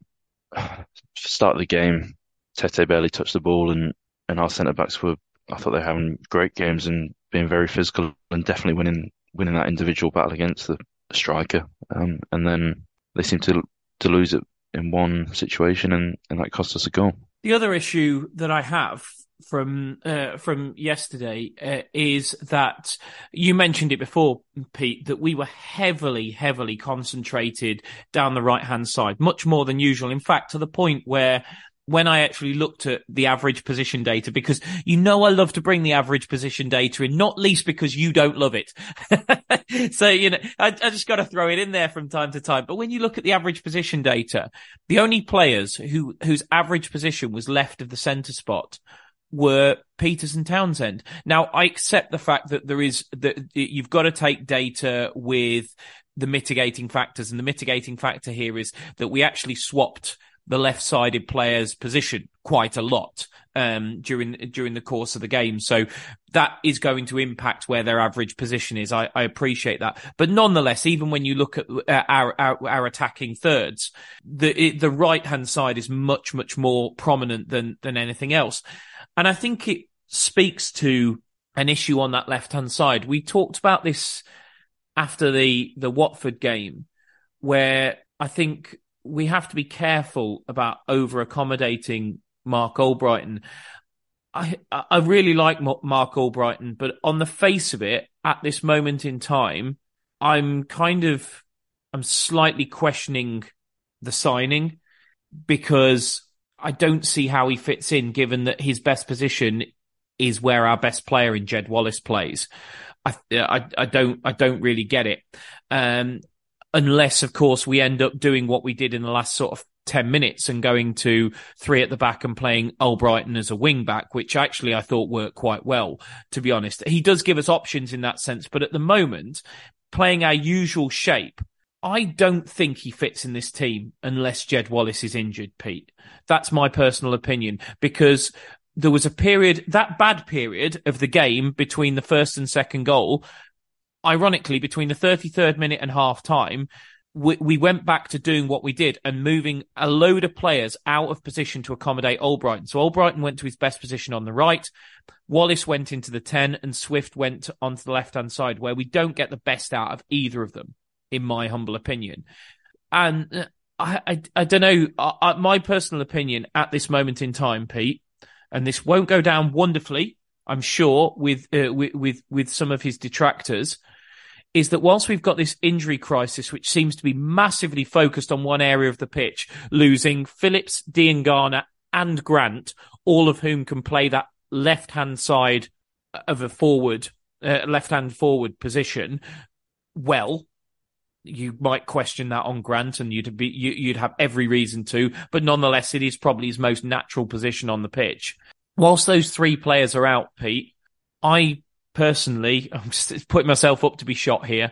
S3: start of the game, Tetteh barely touched the ball, and and our centre backs were I thought they were having great games and being very physical and definitely winning winning that individual battle against the striker. Um, and then they seemed to to lose it in one situation, and, and that cost us a goal.
S2: The other issue that I have from uh, from yesterday uh, is that you mentioned it before, Pete, that we were heavily, heavily concentrated down the right hand side, much more than usual. In fact, to the point where when I actually looked at the average position data, because you know I love to bring the average position data in, not least because you don't love it. so you know, I, I just got to throw it in there from time to time. But when you look at the average position data, the only players who whose average position was left of the centre spot were Pieters and Townsend. Now, I accept the fact that there is that you've got to take data with the mitigating factors, and the mitigating factor here is that we actually swapped the left-sided player's position quite a lot um, during during the course of the game. So that is going to impact where their average position is. I, I appreciate that, but nonetheless, even when you look at uh, our, our, our attacking thirds, the the right hand side is much much more prominent than than anything else, and I think it speaks to an issue on that left hand side. We talked about this after the the Watford game, where I think we have to be careful about over accommodating Marc Albrighton. I I really like Marc Albrighton, but on the face of it, at this moment in time, I'm kind of I'm slightly questioning the signing because I don't see how he fits in, given that his best position is where our best player in Jed Wallace plays. I, I, I don't, I don't really get it. Um, unless, of course, we end up doing what we did in the last sort of 10 minutes and going to three at the back and playing Albrighton as a wing back, which actually I thought worked quite well, to be honest. He does give us options in that sense, but at the moment, playing our usual shape, I don't think he fits in this team unless Jed Wallace is injured, Pete. That's my personal opinion because there was a period, that bad period of the game between the first and second goal, ironically, between the 33rd minute and half time, we, we went back to doing what we did and moving a load of players out of position to accommodate Albrighton. So Albrighton went to his best position on the right. Wallace went into the 10 and Swift went onto the left hand side where we don't get the best out of either of them, in my humble opinion. And uh, I, I, I don't know. I, my personal opinion at this moment in time, Pete, and this won't go down wonderfully, I'm sure, with, uh, with, with, with some of his detractors, is that whilst we've got this injury crisis, which seems to be massively focused on one area of the pitch, losing Phillips, Diangana, and Grant, all of whom can play that left hand side of a forward, uh, left hand forward position, well, you might question that on Grant, and you'd be you, would have every reason to. But nonetheless, it is probably his most natural position on the pitch. Whilst those three players are out, Pete, I personally, I'm just putting myself up to be shot here.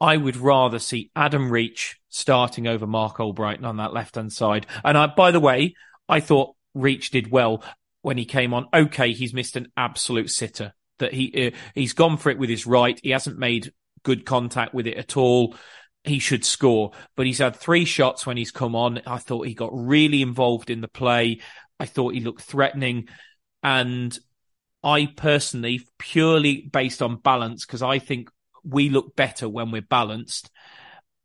S2: I would rather see Adam Reach starting over Marc Albrighton on that left hand side. And I, by the way, I thought Reach did well when he came on. Okay, he's missed an absolute sitter that he uh, he's gone for it with his right. He hasn't made good contact with it at all. He should score, but he's had three shots when he's come on. I thought he got really involved in the play. I thought he looked threatening. And I personally, purely based on balance, because I think we look better when we're balanced.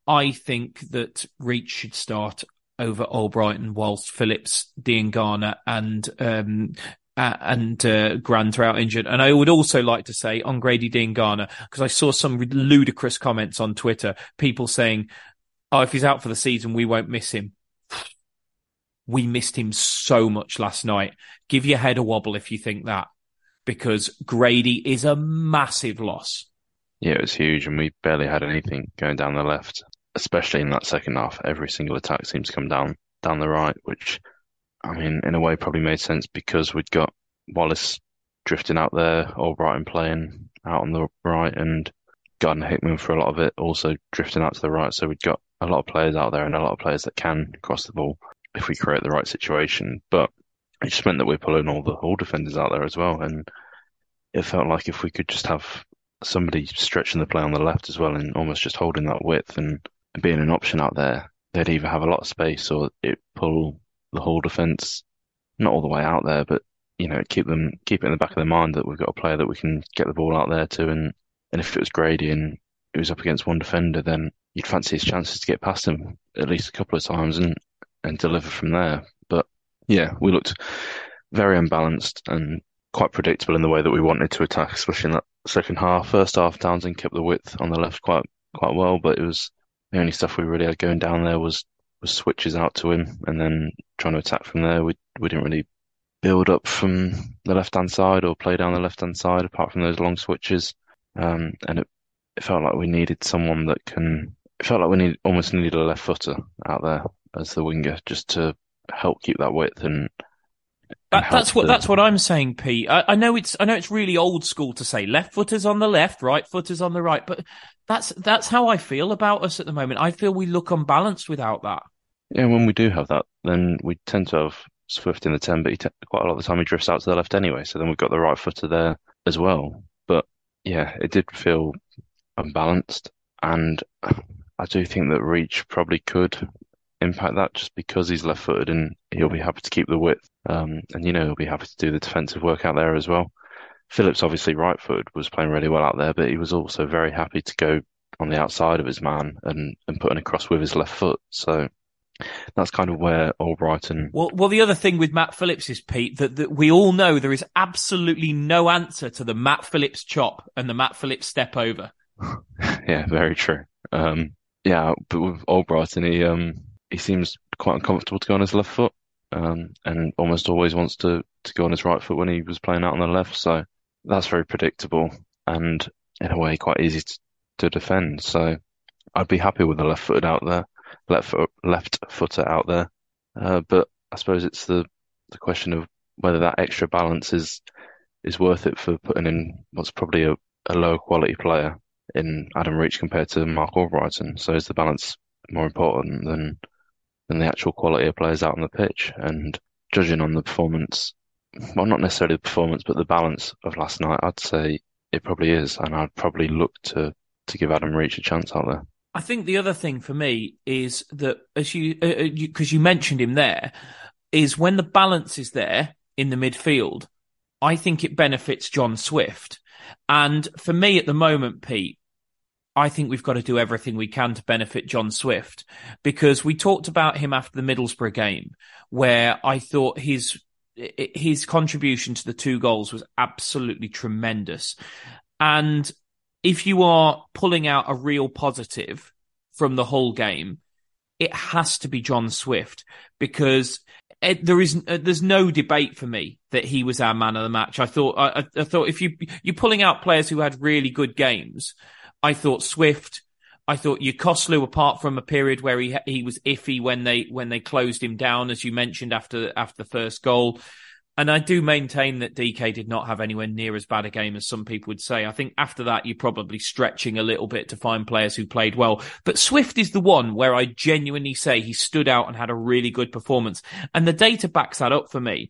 S2: I think that Reach should start over Albrighton whilst Phillips, Diangana and um, uh, and uh, Grant are out injured. And I would also like to say on Grady Diangana, because I saw some ludicrous comments on Twitter, people saying, oh, if he's out for the season, we won't miss him. We missed him so much last night. Give your head a wobble if you think that, because Grady is a massive loss.
S3: Yeah, it was huge, and we barely had anything going down the left, especially in that second half. Every single attack seems to come down down the right, which I mean, in a way, probably made sense because we'd got Wallace drifting out there, Albrighton playing out on the right, and Gardner Hickman for a lot of it also drifting out to the right. So we've got a lot of players out there and a lot of players that can cross the ball if we create the right situation. But it just meant that we're pulling all the all defenders out there as well, and it felt like if we could just have somebody stretching the play on the left as well and almost just holding that width and being an option out there, they'd either have a lot of space or it pull the whole defence, not all the way out there, but you know, keep them keep it in the back of their mind that we've got a player that we can get the ball out there to, and and if it was Grady and it was up against one defender, then you'd fancy his chances to get past him at least a couple of times and and deliver from there. Yeah, we looked very unbalanced and quite predictable in the way that we wanted to attack, especially in that second half. First half, Townsend kept the width on the left quite quite well, but it was the only stuff we really had going down there was was switches out to him and then trying to attack from there. We we didn't really build up from the left hand side or play down the left hand side apart from those long switches. Um, and it it felt like we needed someone that can. It felt like we need almost needed a left footer out there as the winger just to help keep that width and.
S2: that, that's what the... that's what I'm saying, Pete. I, I, know it's I know it's really old school to say left footers on the left, right footers on the right, but that's that's how I feel about us at the moment. I feel we look unbalanced without that.
S3: Yeah, when we do have that, then we tend to have Swift in the ten, but he t- quite a lot of the time he drifts out to the left anyway. So then we've got the right footer there as well. But yeah, it did feel unbalanced, and I do think that Reach probably could impact that just because he's left-footed and he'll be happy to keep the width, um, and you know he'll be happy to do the defensive work out there as well. Phillips obviously right-footed was playing really well out there, but he was also very happy to go on the outside of his man and and putting across with his left foot. So that's kind of where Albrighton.
S2: Well, well, the other thing with Matt Phillips is Pete that, that we all know there is absolutely no answer to the Matt Phillips chop and the Matt Phillips step over.
S3: yeah, very true. Um, yeah, but with Albrighton, he um, he seems quite uncomfortable to go on his left foot, um, and almost always wants to to go on his right foot when he was playing out on the left. So that's very predictable and in a way quite easy to, to defend. So I'd be happy with a left footed out there left foot, left footer out there. Uh, but I suppose it's the the question of whether that extra balance is is worth it for putting in what's probably a, a lower quality player in Adam Reach compared to Marc Albrighton. So is the balance more important than than the actual quality of players out on the pitch? And judging on the performance, well, not necessarily the performance, but the balance of last night, I'd say it probably is, and I'd probably look to to give Adam Reach a chance out there.
S2: I think the other thing for me is that as you because uh, uh you, you mentioned him there is when the balance is there in the midfield, I think it benefits John Swift. And for me at the moment, Pete, I think we've got to do everything we can to benefit John Swift because we talked about him after the Middlesbrough game where I thought his his contribution to the two goals was absolutely tremendous. And if you are pulling out a real positive from the whole game, it has to be John Swift because it, there is uh, there's no debate for me that he was our man of the match. I thought I, I thought if you you're pulling out players who had really good games, I thought Swift. I thought Yokuslu, apart from a period where he he was iffy when they when they closed him down, as you mentioned after after the first goal, and I do maintain that Dike did not have anywhere near as bad a game as some people would say. I think after that, you're probably stretching a little bit to find players who played well. But Swift is the one where I genuinely say he stood out and had a really good performance. And the data backs that up for me.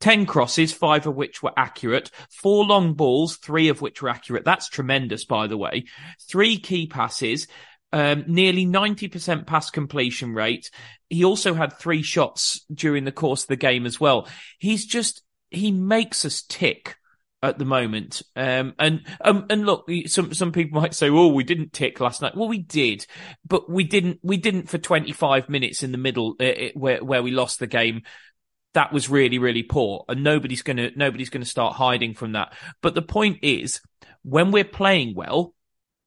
S2: 10 crosses, five of which were accurate, four long balls, three of which were accurate. That's tremendous, by the way. Three key passes, um, nearly 90% pass completion rate. He also had three shots during the course of the game as well. He's just, he makes us tick at the moment. Um, and, um, and look, some, some people might say, oh, we didn't tick last night. Well, we did, but we didn't, we didn't for 25 minutes in the middle, uh, uh where, where we lost the game. That was really, really poor and nobody's going to, nobody's going to start hiding from that. But the point is when we're playing well,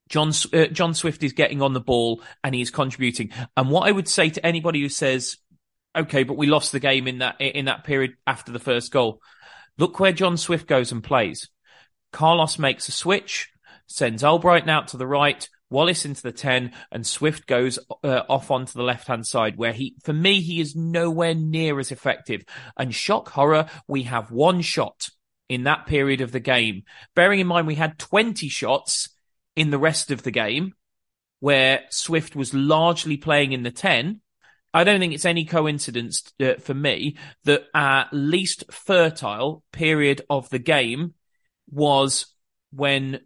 S2: John uh, John Swift is getting on the ball and he's contributing. And what I would say to anybody who says, "Okay, but we lost the game in that in that period after the first goal," look where John Swift goes and plays. Carlos makes a switch, sends Albrighton out to the right, Wallace into the ten, and Swift goes uh, off onto the left hand side, where he, for me, he is nowhere near as effective. And shock horror, we have one shot in that period of the game. Bearing in mind we had 20 shots in the rest of the game where Swift was largely playing in the 10. I don't think it's any coincidence uh, for me that our least fertile period of the game was when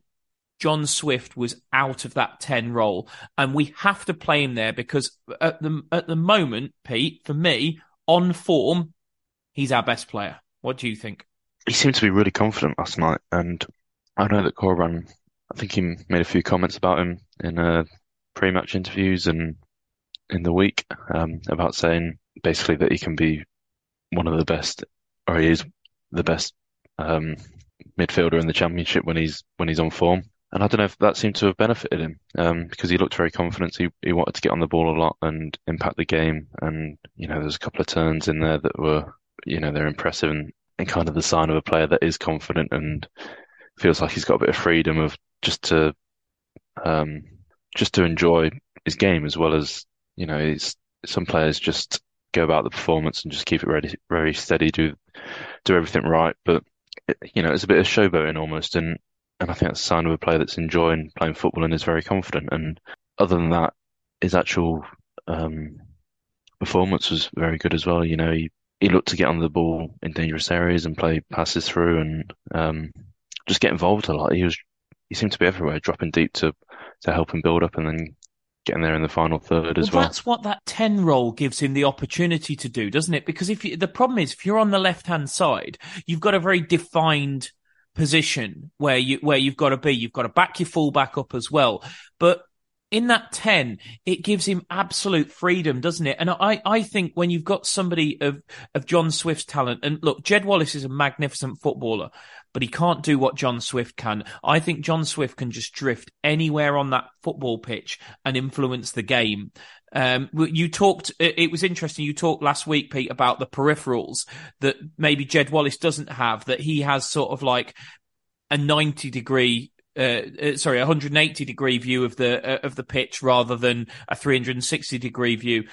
S2: John Swift was out of that 10 role. And we have to play him there because at the, at the moment, Pete, for me, on form, he's our best player. What do you think?
S3: He seemed to be really confident last night. And I know that Corberan I think he made a few comments about him in uh, pre-match interviews and in the week um, about saying basically that he can be one of the best, or he is the best um, midfielder in the championship when he's when he's on form. And I don't know if that seemed to have benefited him um, because he looked very confident. He he wanted to get on the ball a lot and impact the game. And you know, there's a couple of turns in there that were, you know, they're impressive and, and kind of the sign of a player that is confident and feels like he's got a bit of freedom of just to um, just to enjoy his game as well as you know, some players just go about the performance and just keep it ready, very steady, do do everything right. But it, you know, it's a bit of showboating almost, and and I think that's a sign of a player that's enjoying playing football and is very confident. And other than that, his actual um, performance was very good as well. You know, he, he looked to get on the ball in dangerous areas and play passes through and um, just get involved a lot. He was he seemed to be everywhere, dropping deep to to help him build up and then getting there in the final third as well.
S2: That's what that 10 role gives him the opportunity to do, doesn't it? Because if you, the problem is, if you're on the left hand side, you've got a very defined position where you, where you've got to be. You've got to back your full back up as well. But in that 10, it gives him absolute freedom, doesn't it? And I, I think when you've got somebody of, of John Swift's talent, and look, Jed Wallace is a magnificent footballer, but he can't do what John Swift can. I think John Swift can just drift anywhere on that football pitch and influence the game. Um, you talked, it was interesting. You talked last week, Pete, about the peripherals that maybe Jed Wallace doesn't have, that he has sort of like a 90 degree uh, uh, sorry, a 180 degree view of the uh, of the pitch rather than a 360 degree view.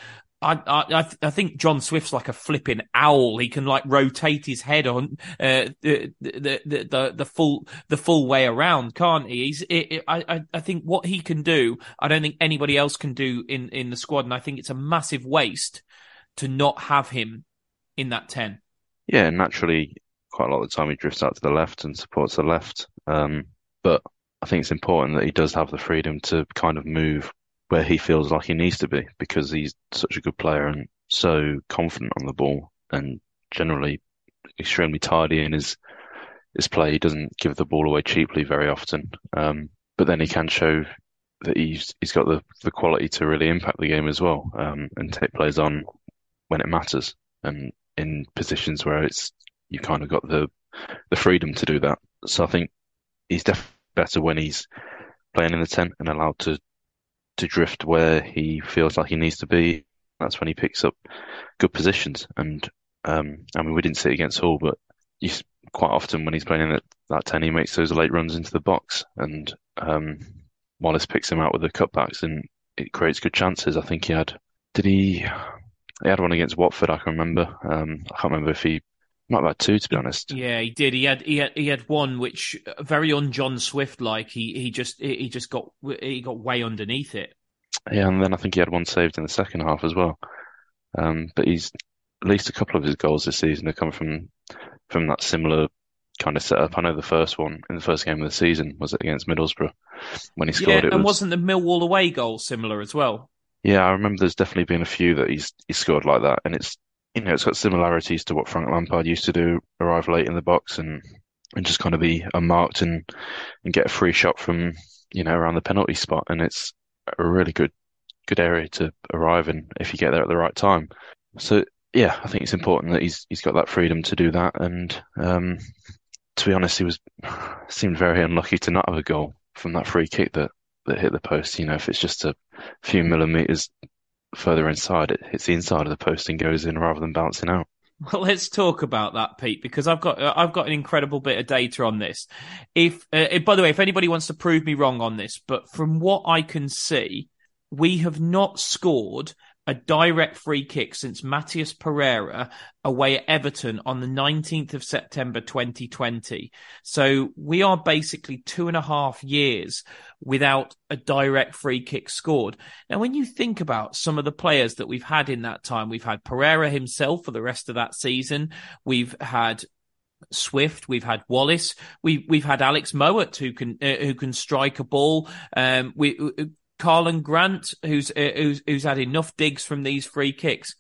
S2: I, I I think John Swift's like a flipping owl. He can like rotate his head on uh, the, the, the the full the full way around, can't he? He's it, it, I I think what he can do, I don't think anybody else can do in in the squad, and I think it's a massive waste to not have him in that ten.
S3: Yeah, naturally, quite a lot of the time he drifts out to the left and supports the left. Um, but I think it's important that he does have the freedom to kind of move where he feels like he needs to be because he's such a good player and so confident on the ball and generally extremely tidy in his his play. He doesn't give the ball away cheaply very often. Um, but then he can show that he's he's got the, the quality to really impact the game as well um, and take plays on when it matters and in positions where it's you kind of got the the freedom to do that. So I think he's definitely better when he's playing in the 10 and allowed to to drift where he feels like he needs to be. That's when he picks up good positions. And um, I mean, we didn't see it against Hull, but he's, quite often when he's playing in that, 10, he makes those late runs into the box. And um, Wallace picks him out with the cutbacks and it creates good chances. I think he had, did he, he had one against Watford, I can remember. Um, I can't remember if he might have had two, to be honest.
S2: Yeah, he did. He had he had he had one which uh, very on John Swift like. He he just he just got he got way underneath it.
S3: Yeah, and then I think he had one saved in the second half as well. Um, but he's at least a couple of his goals this season have come from from that similar kind of setup. I know the first one in the first game of the season was against Middlesbrough when he scored.
S2: Yeah,
S3: it
S2: and
S3: was...
S2: wasn't the Millwall away goal similar as well?
S3: Yeah, I remember there's definitely been a few that he's he scored like that, and it's you know, it's got similarities to what Frank Lampard used to do, arrive late in the box and and just kind of be unmarked and and get a free shot from you know around the penalty spot, and it's a really good good area to arrive in if you get there at the right time. So yeah, I think it's important that he's he's got that freedom to do that, and um, to be honest, he was seemed very unlucky to not have a goal from that free kick that that hit the post. You know, if it's just a few millimeters further inside, it hits the inside of the post and goes in rather than bouncing out.
S2: Well, let's talk about that, Pete, because I've got I've got an incredible bit of data on this. If, uh, by the way, if anybody wants to prove me wrong on this, but from what I can see, we have not scored a direct free kick since Matheus Pereira away at Everton on the 19th of September 2020. So we are basically two and a half years without a direct free kick scored. Now, when you think about some of the players that we've had in that time, we've had Pereira himself for the rest of that season. We've had Swift, we've had Wallace, we we've had Alex Mowatt who can uh, who can strike a ball. Um, we Karlan Grant, who's, uh, who's who's had enough digs from these free kicks.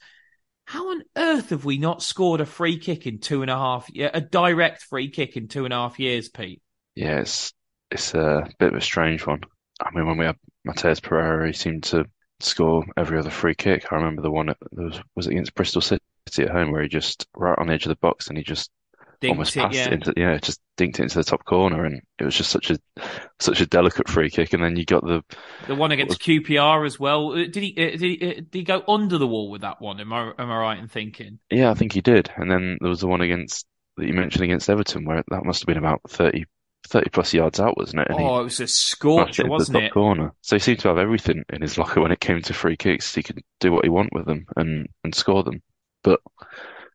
S2: How on earth have we not scored a free kick in two and a half, a direct free kick in two and a half years, Pete?
S3: Yeah, it's it's a bit of a strange one. I mean, when we had Matheus Pereira, he seemed to score every other free kick. I remember the one that was was against Bristol City at home where he just right on the edge of the box and he just dinked almost passed it, yeah. into yeah, just dinked it into the top corner, and it was just such a such a delicate free kick. And then you got the
S2: the one against QPR as well. Uh, did he uh, did he, uh, did he go under the wall with that one? Am I am I right in thinking?
S3: Yeah, I think he did. And then there was the one against that you mentioned against Everton, where that must have been about 30, 30 plus yards out, wasn't it? And
S2: oh, it was a scorcher, wasn't it?
S3: corner. So he seemed to have everything in his locker when it came to free kicks. He could do what he want with them and, and score them. But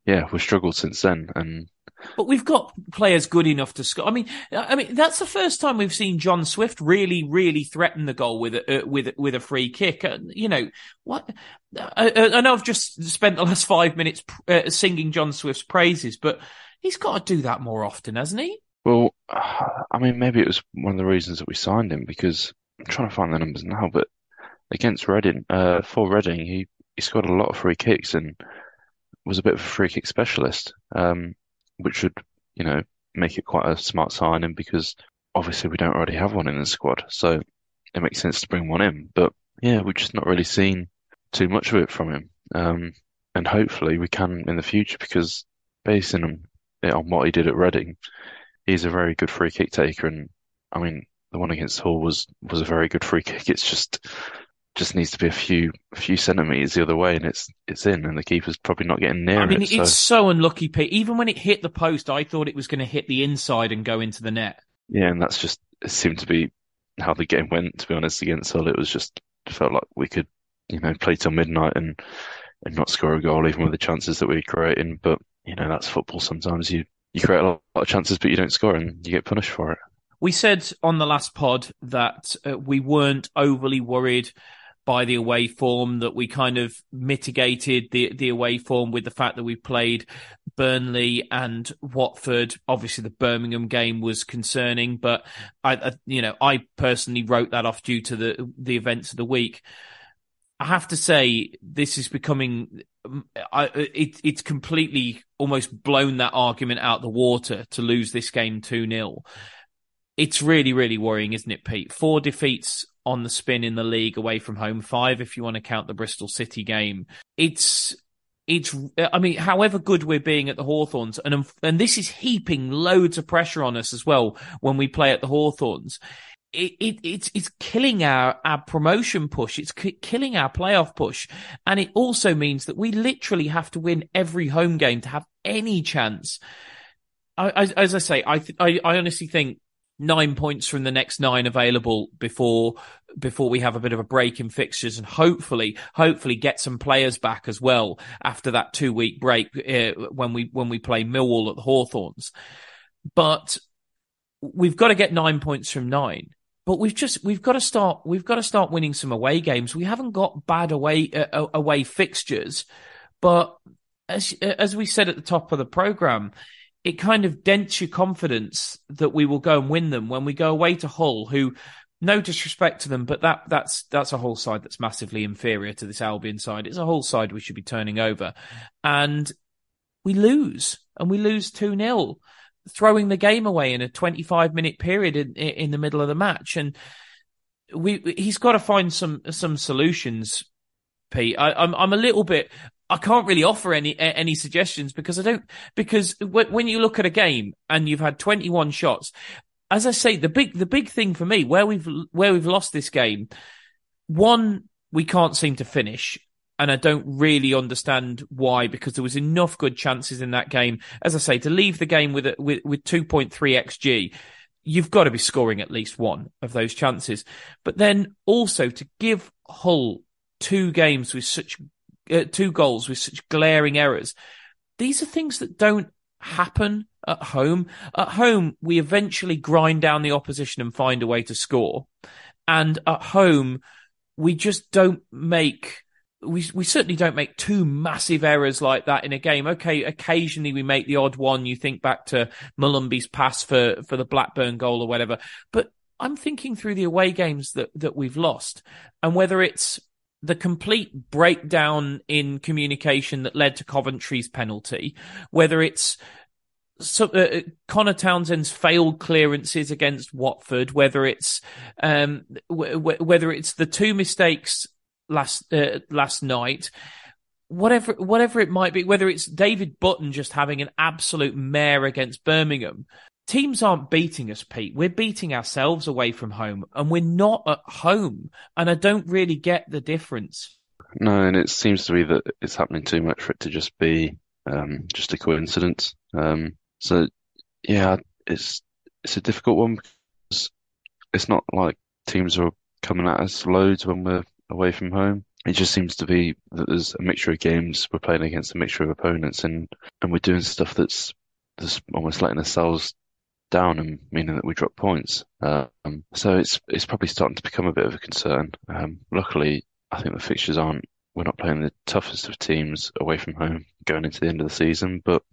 S3: yeah, we've struggled since then. And
S2: but we've got players good enough to score. I mean, I mean that's the first time we've seen John Swift really, really threaten the goal with a uh, with with a free kick. Uh, you know what? I, I, know I've just spent the last five minutes uh, singing John Swift's praises, but he's got to do that more often, hasn't he?
S3: Well, I mean, maybe it was one of the reasons that we signed him because I'm trying to find the numbers now, but against Reading, uh, for Reading, he he scored a lot of free kicks and was a bit of a free kick specialist. Um, which would, you know, make it quite a smart signing because obviously we don't already have one in the squad. So it makes sense to bring one in. But yeah, we've just not really seen too much of it from him. Um, and hopefully we can in the future because basing on, on what he did at Reading, he's a very good free kick taker. And I mean, the one against Hull was, was a very good free kick. It's just, just needs to be a few few centimeters the other way, and it's it's in, and the keeper's probably not getting near
S2: I mean,
S3: it.
S2: it's
S3: so.
S2: unlucky, Pete. Even when it hit the post, I thought it was going to hit the inside and go into the net.
S3: Yeah, and that's just it seemed to be how the game went. To be honest, against Hull, it was just felt like we could, you know, play till midnight and and not score a goal, even with the chances that we are creating. But you know, that's football. Sometimes you you create a lot of chances, but you don't score, and you get punished for it.
S2: We said on the last pod that uh, we weren't overly worried by the away form that we kind of mitigated the the away form with the fact that we played Burnley and Watford. Obviously, the Birmingham game was concerning, but I, I, you know, I personally wrote that off due to the the events of the week. I have to say, this is becoming. Mm, I, it, it's completely almost blown that argument out the water to lose this game two 0 It's really, really worrying, isn't it, Pete? Four defeats on the spin in the league away from home, five if you want to count the Bristol City game. It's it's I mean, however good we're being at the Hawthorns, and um, and this is heaping loads of pressure on us as well when we play at the Hawthorns. It, it it's it's killing our our promotion push. It's k- killing our playoff push, and it also means that we literally have to win every home game to have any chance. I, as, as I say, I, th- I I honestly think nine points from the next nine available before before we have a bit of a break in fixtures and hopefully hopefully get some players back as well after that two week break uh, when we when we play Millwall at the Hawthorns. But we've got to get nine points from nine but we've just we've got to start we've got to start winning some away games. We haven't got bad away uh, away fixtures but as as we said at the top of the program it kind of dents your confidence that we will go and win them when we go away to Hull, who no disrespect to them, but that that's that's a whole side that's massively inferior to this Albion side. It's a whole side we should be turning over, and we lose, and we lose two 0 throwing the game away in a 25 minute period in, in the middle of the match, and we he's got to find some some solutions. Pete, I, I'm I'm a little bit I can't really offer any any suggestions because I don't because when you look at a game and you've had 21 shots, as I say, the big the big thing for me where we've where we've lost this game, one we can't seem to finish, and I don't really understand why because there was enough good chances in that game. As I say, to leave the game with with with 2.3 xg. You've got to be scoring at least one of those chances. But then also to give Hull two games with such uh, two goals with such glaring errors. These are things that don't happen at home. At home, we eventually grind down the opposition and find a way to score. And at home, we just don't make we we certainly don't make two massive errors like that in a game. Okay, occasionally we make the odd one. You think back to Molumby's pass for for the Blackburn goal or whatever. But I'm thinking through the away games that that we've lost, and whether it's the complete breakdown in communication that led to Coventry's penalty, whether it's so, uh, Conor Townsend's failed clearances against Watford, whether it's um, w- w- whether it's the two mistakes last uh, last night, whatever whatever it might be, whether it's David Button just having an absolute mare against Birmingham, teams aren't beating us, Pete. We're beating ourselves away from home and we're not at home. And I don't really get the difference.
S3: No, and it seems to be that it's happening too much for it to just be um, just a coincidence. Um, so yeah, it's it's a difficult one because it's not like teams are coming at us loads when we're away from home. It just seems to be that there's a mixture of games we're playing against a mixture of opponents, and and we're doing stuff that's that's almost letting ourselves down and meaning that we drop points. Um, so it's it's probably starting to become a bit of a concern. Um, luckily, I think the fixtures aren't. We're not playing the toughest of teams away from home going into the end of the season, but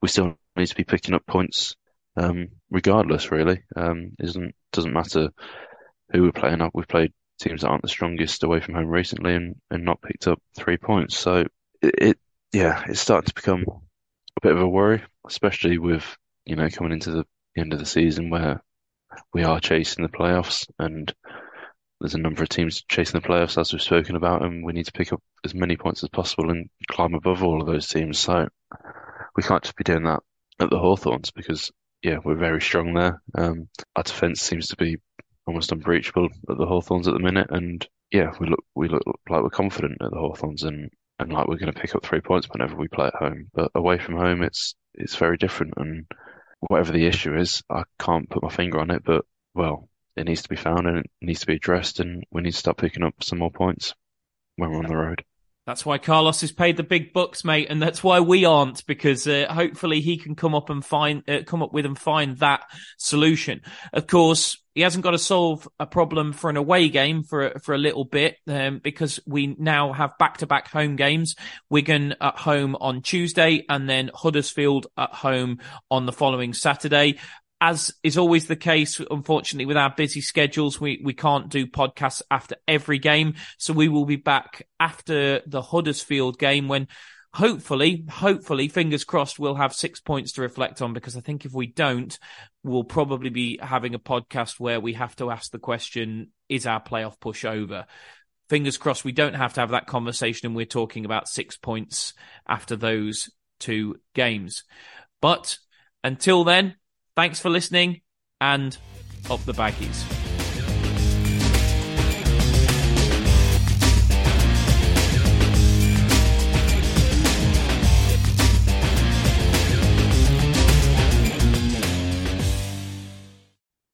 S3: we still need to be picking up points um, regardless. Really, um, isn't doesn't matter who we're playing up. We've played teams that aren't the strongest away from home recently and, and not picked up three points. So it, it yeah, it's starting to become a bit of a worry, especially with you know coming into the end of the season where we are chasing the playoffs and there's a number of teams chasing the playoffs as we've spoken about and we need to pick up as many points as possible and climb above all of those teams. So we can't just be doing that at the Hawthorns because yeah, we're very strong there. Um, our defence seems to be almost unbreachable at the Hawthorns at the minute and yeah, we look we look like we're confident at the Hawthorns and, and like we're going to pick up three points whenever we play at home. But away from home, it's it's very different and whatever the issue is, I can't put my finger on it, but well, it needs to be found and it needs to be addressed, and we need to start picking up some more points when we're on the road.
S2: That's why Carlos has paid the big bucks, mate, and that's why we aren't, because uh, hopefully he can come up and find, uh, come up with and find that solution. Of course, he hasn't got to solve a problem for an away game for for a little bit, um, because we now have back to back home games. Wigan at home on Tuesday, and then Huddersfield at home on the following Saturday as is always the case, unfortunately, with our busy schedules, we, we can't do podcasts after every game. So we will be back after the Huddersfield game when hopefully, hopefully, fingers crossed, we'll have six points to reflect on because I think if we don't, we'll probably be having a podcast where we have to ask the question, is our playoff push over? Fingers crossed we don't have to have that conversation and we're talking about six points after those two games. But until then, Thanks for listening and up the baggies.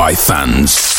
S4: by fans.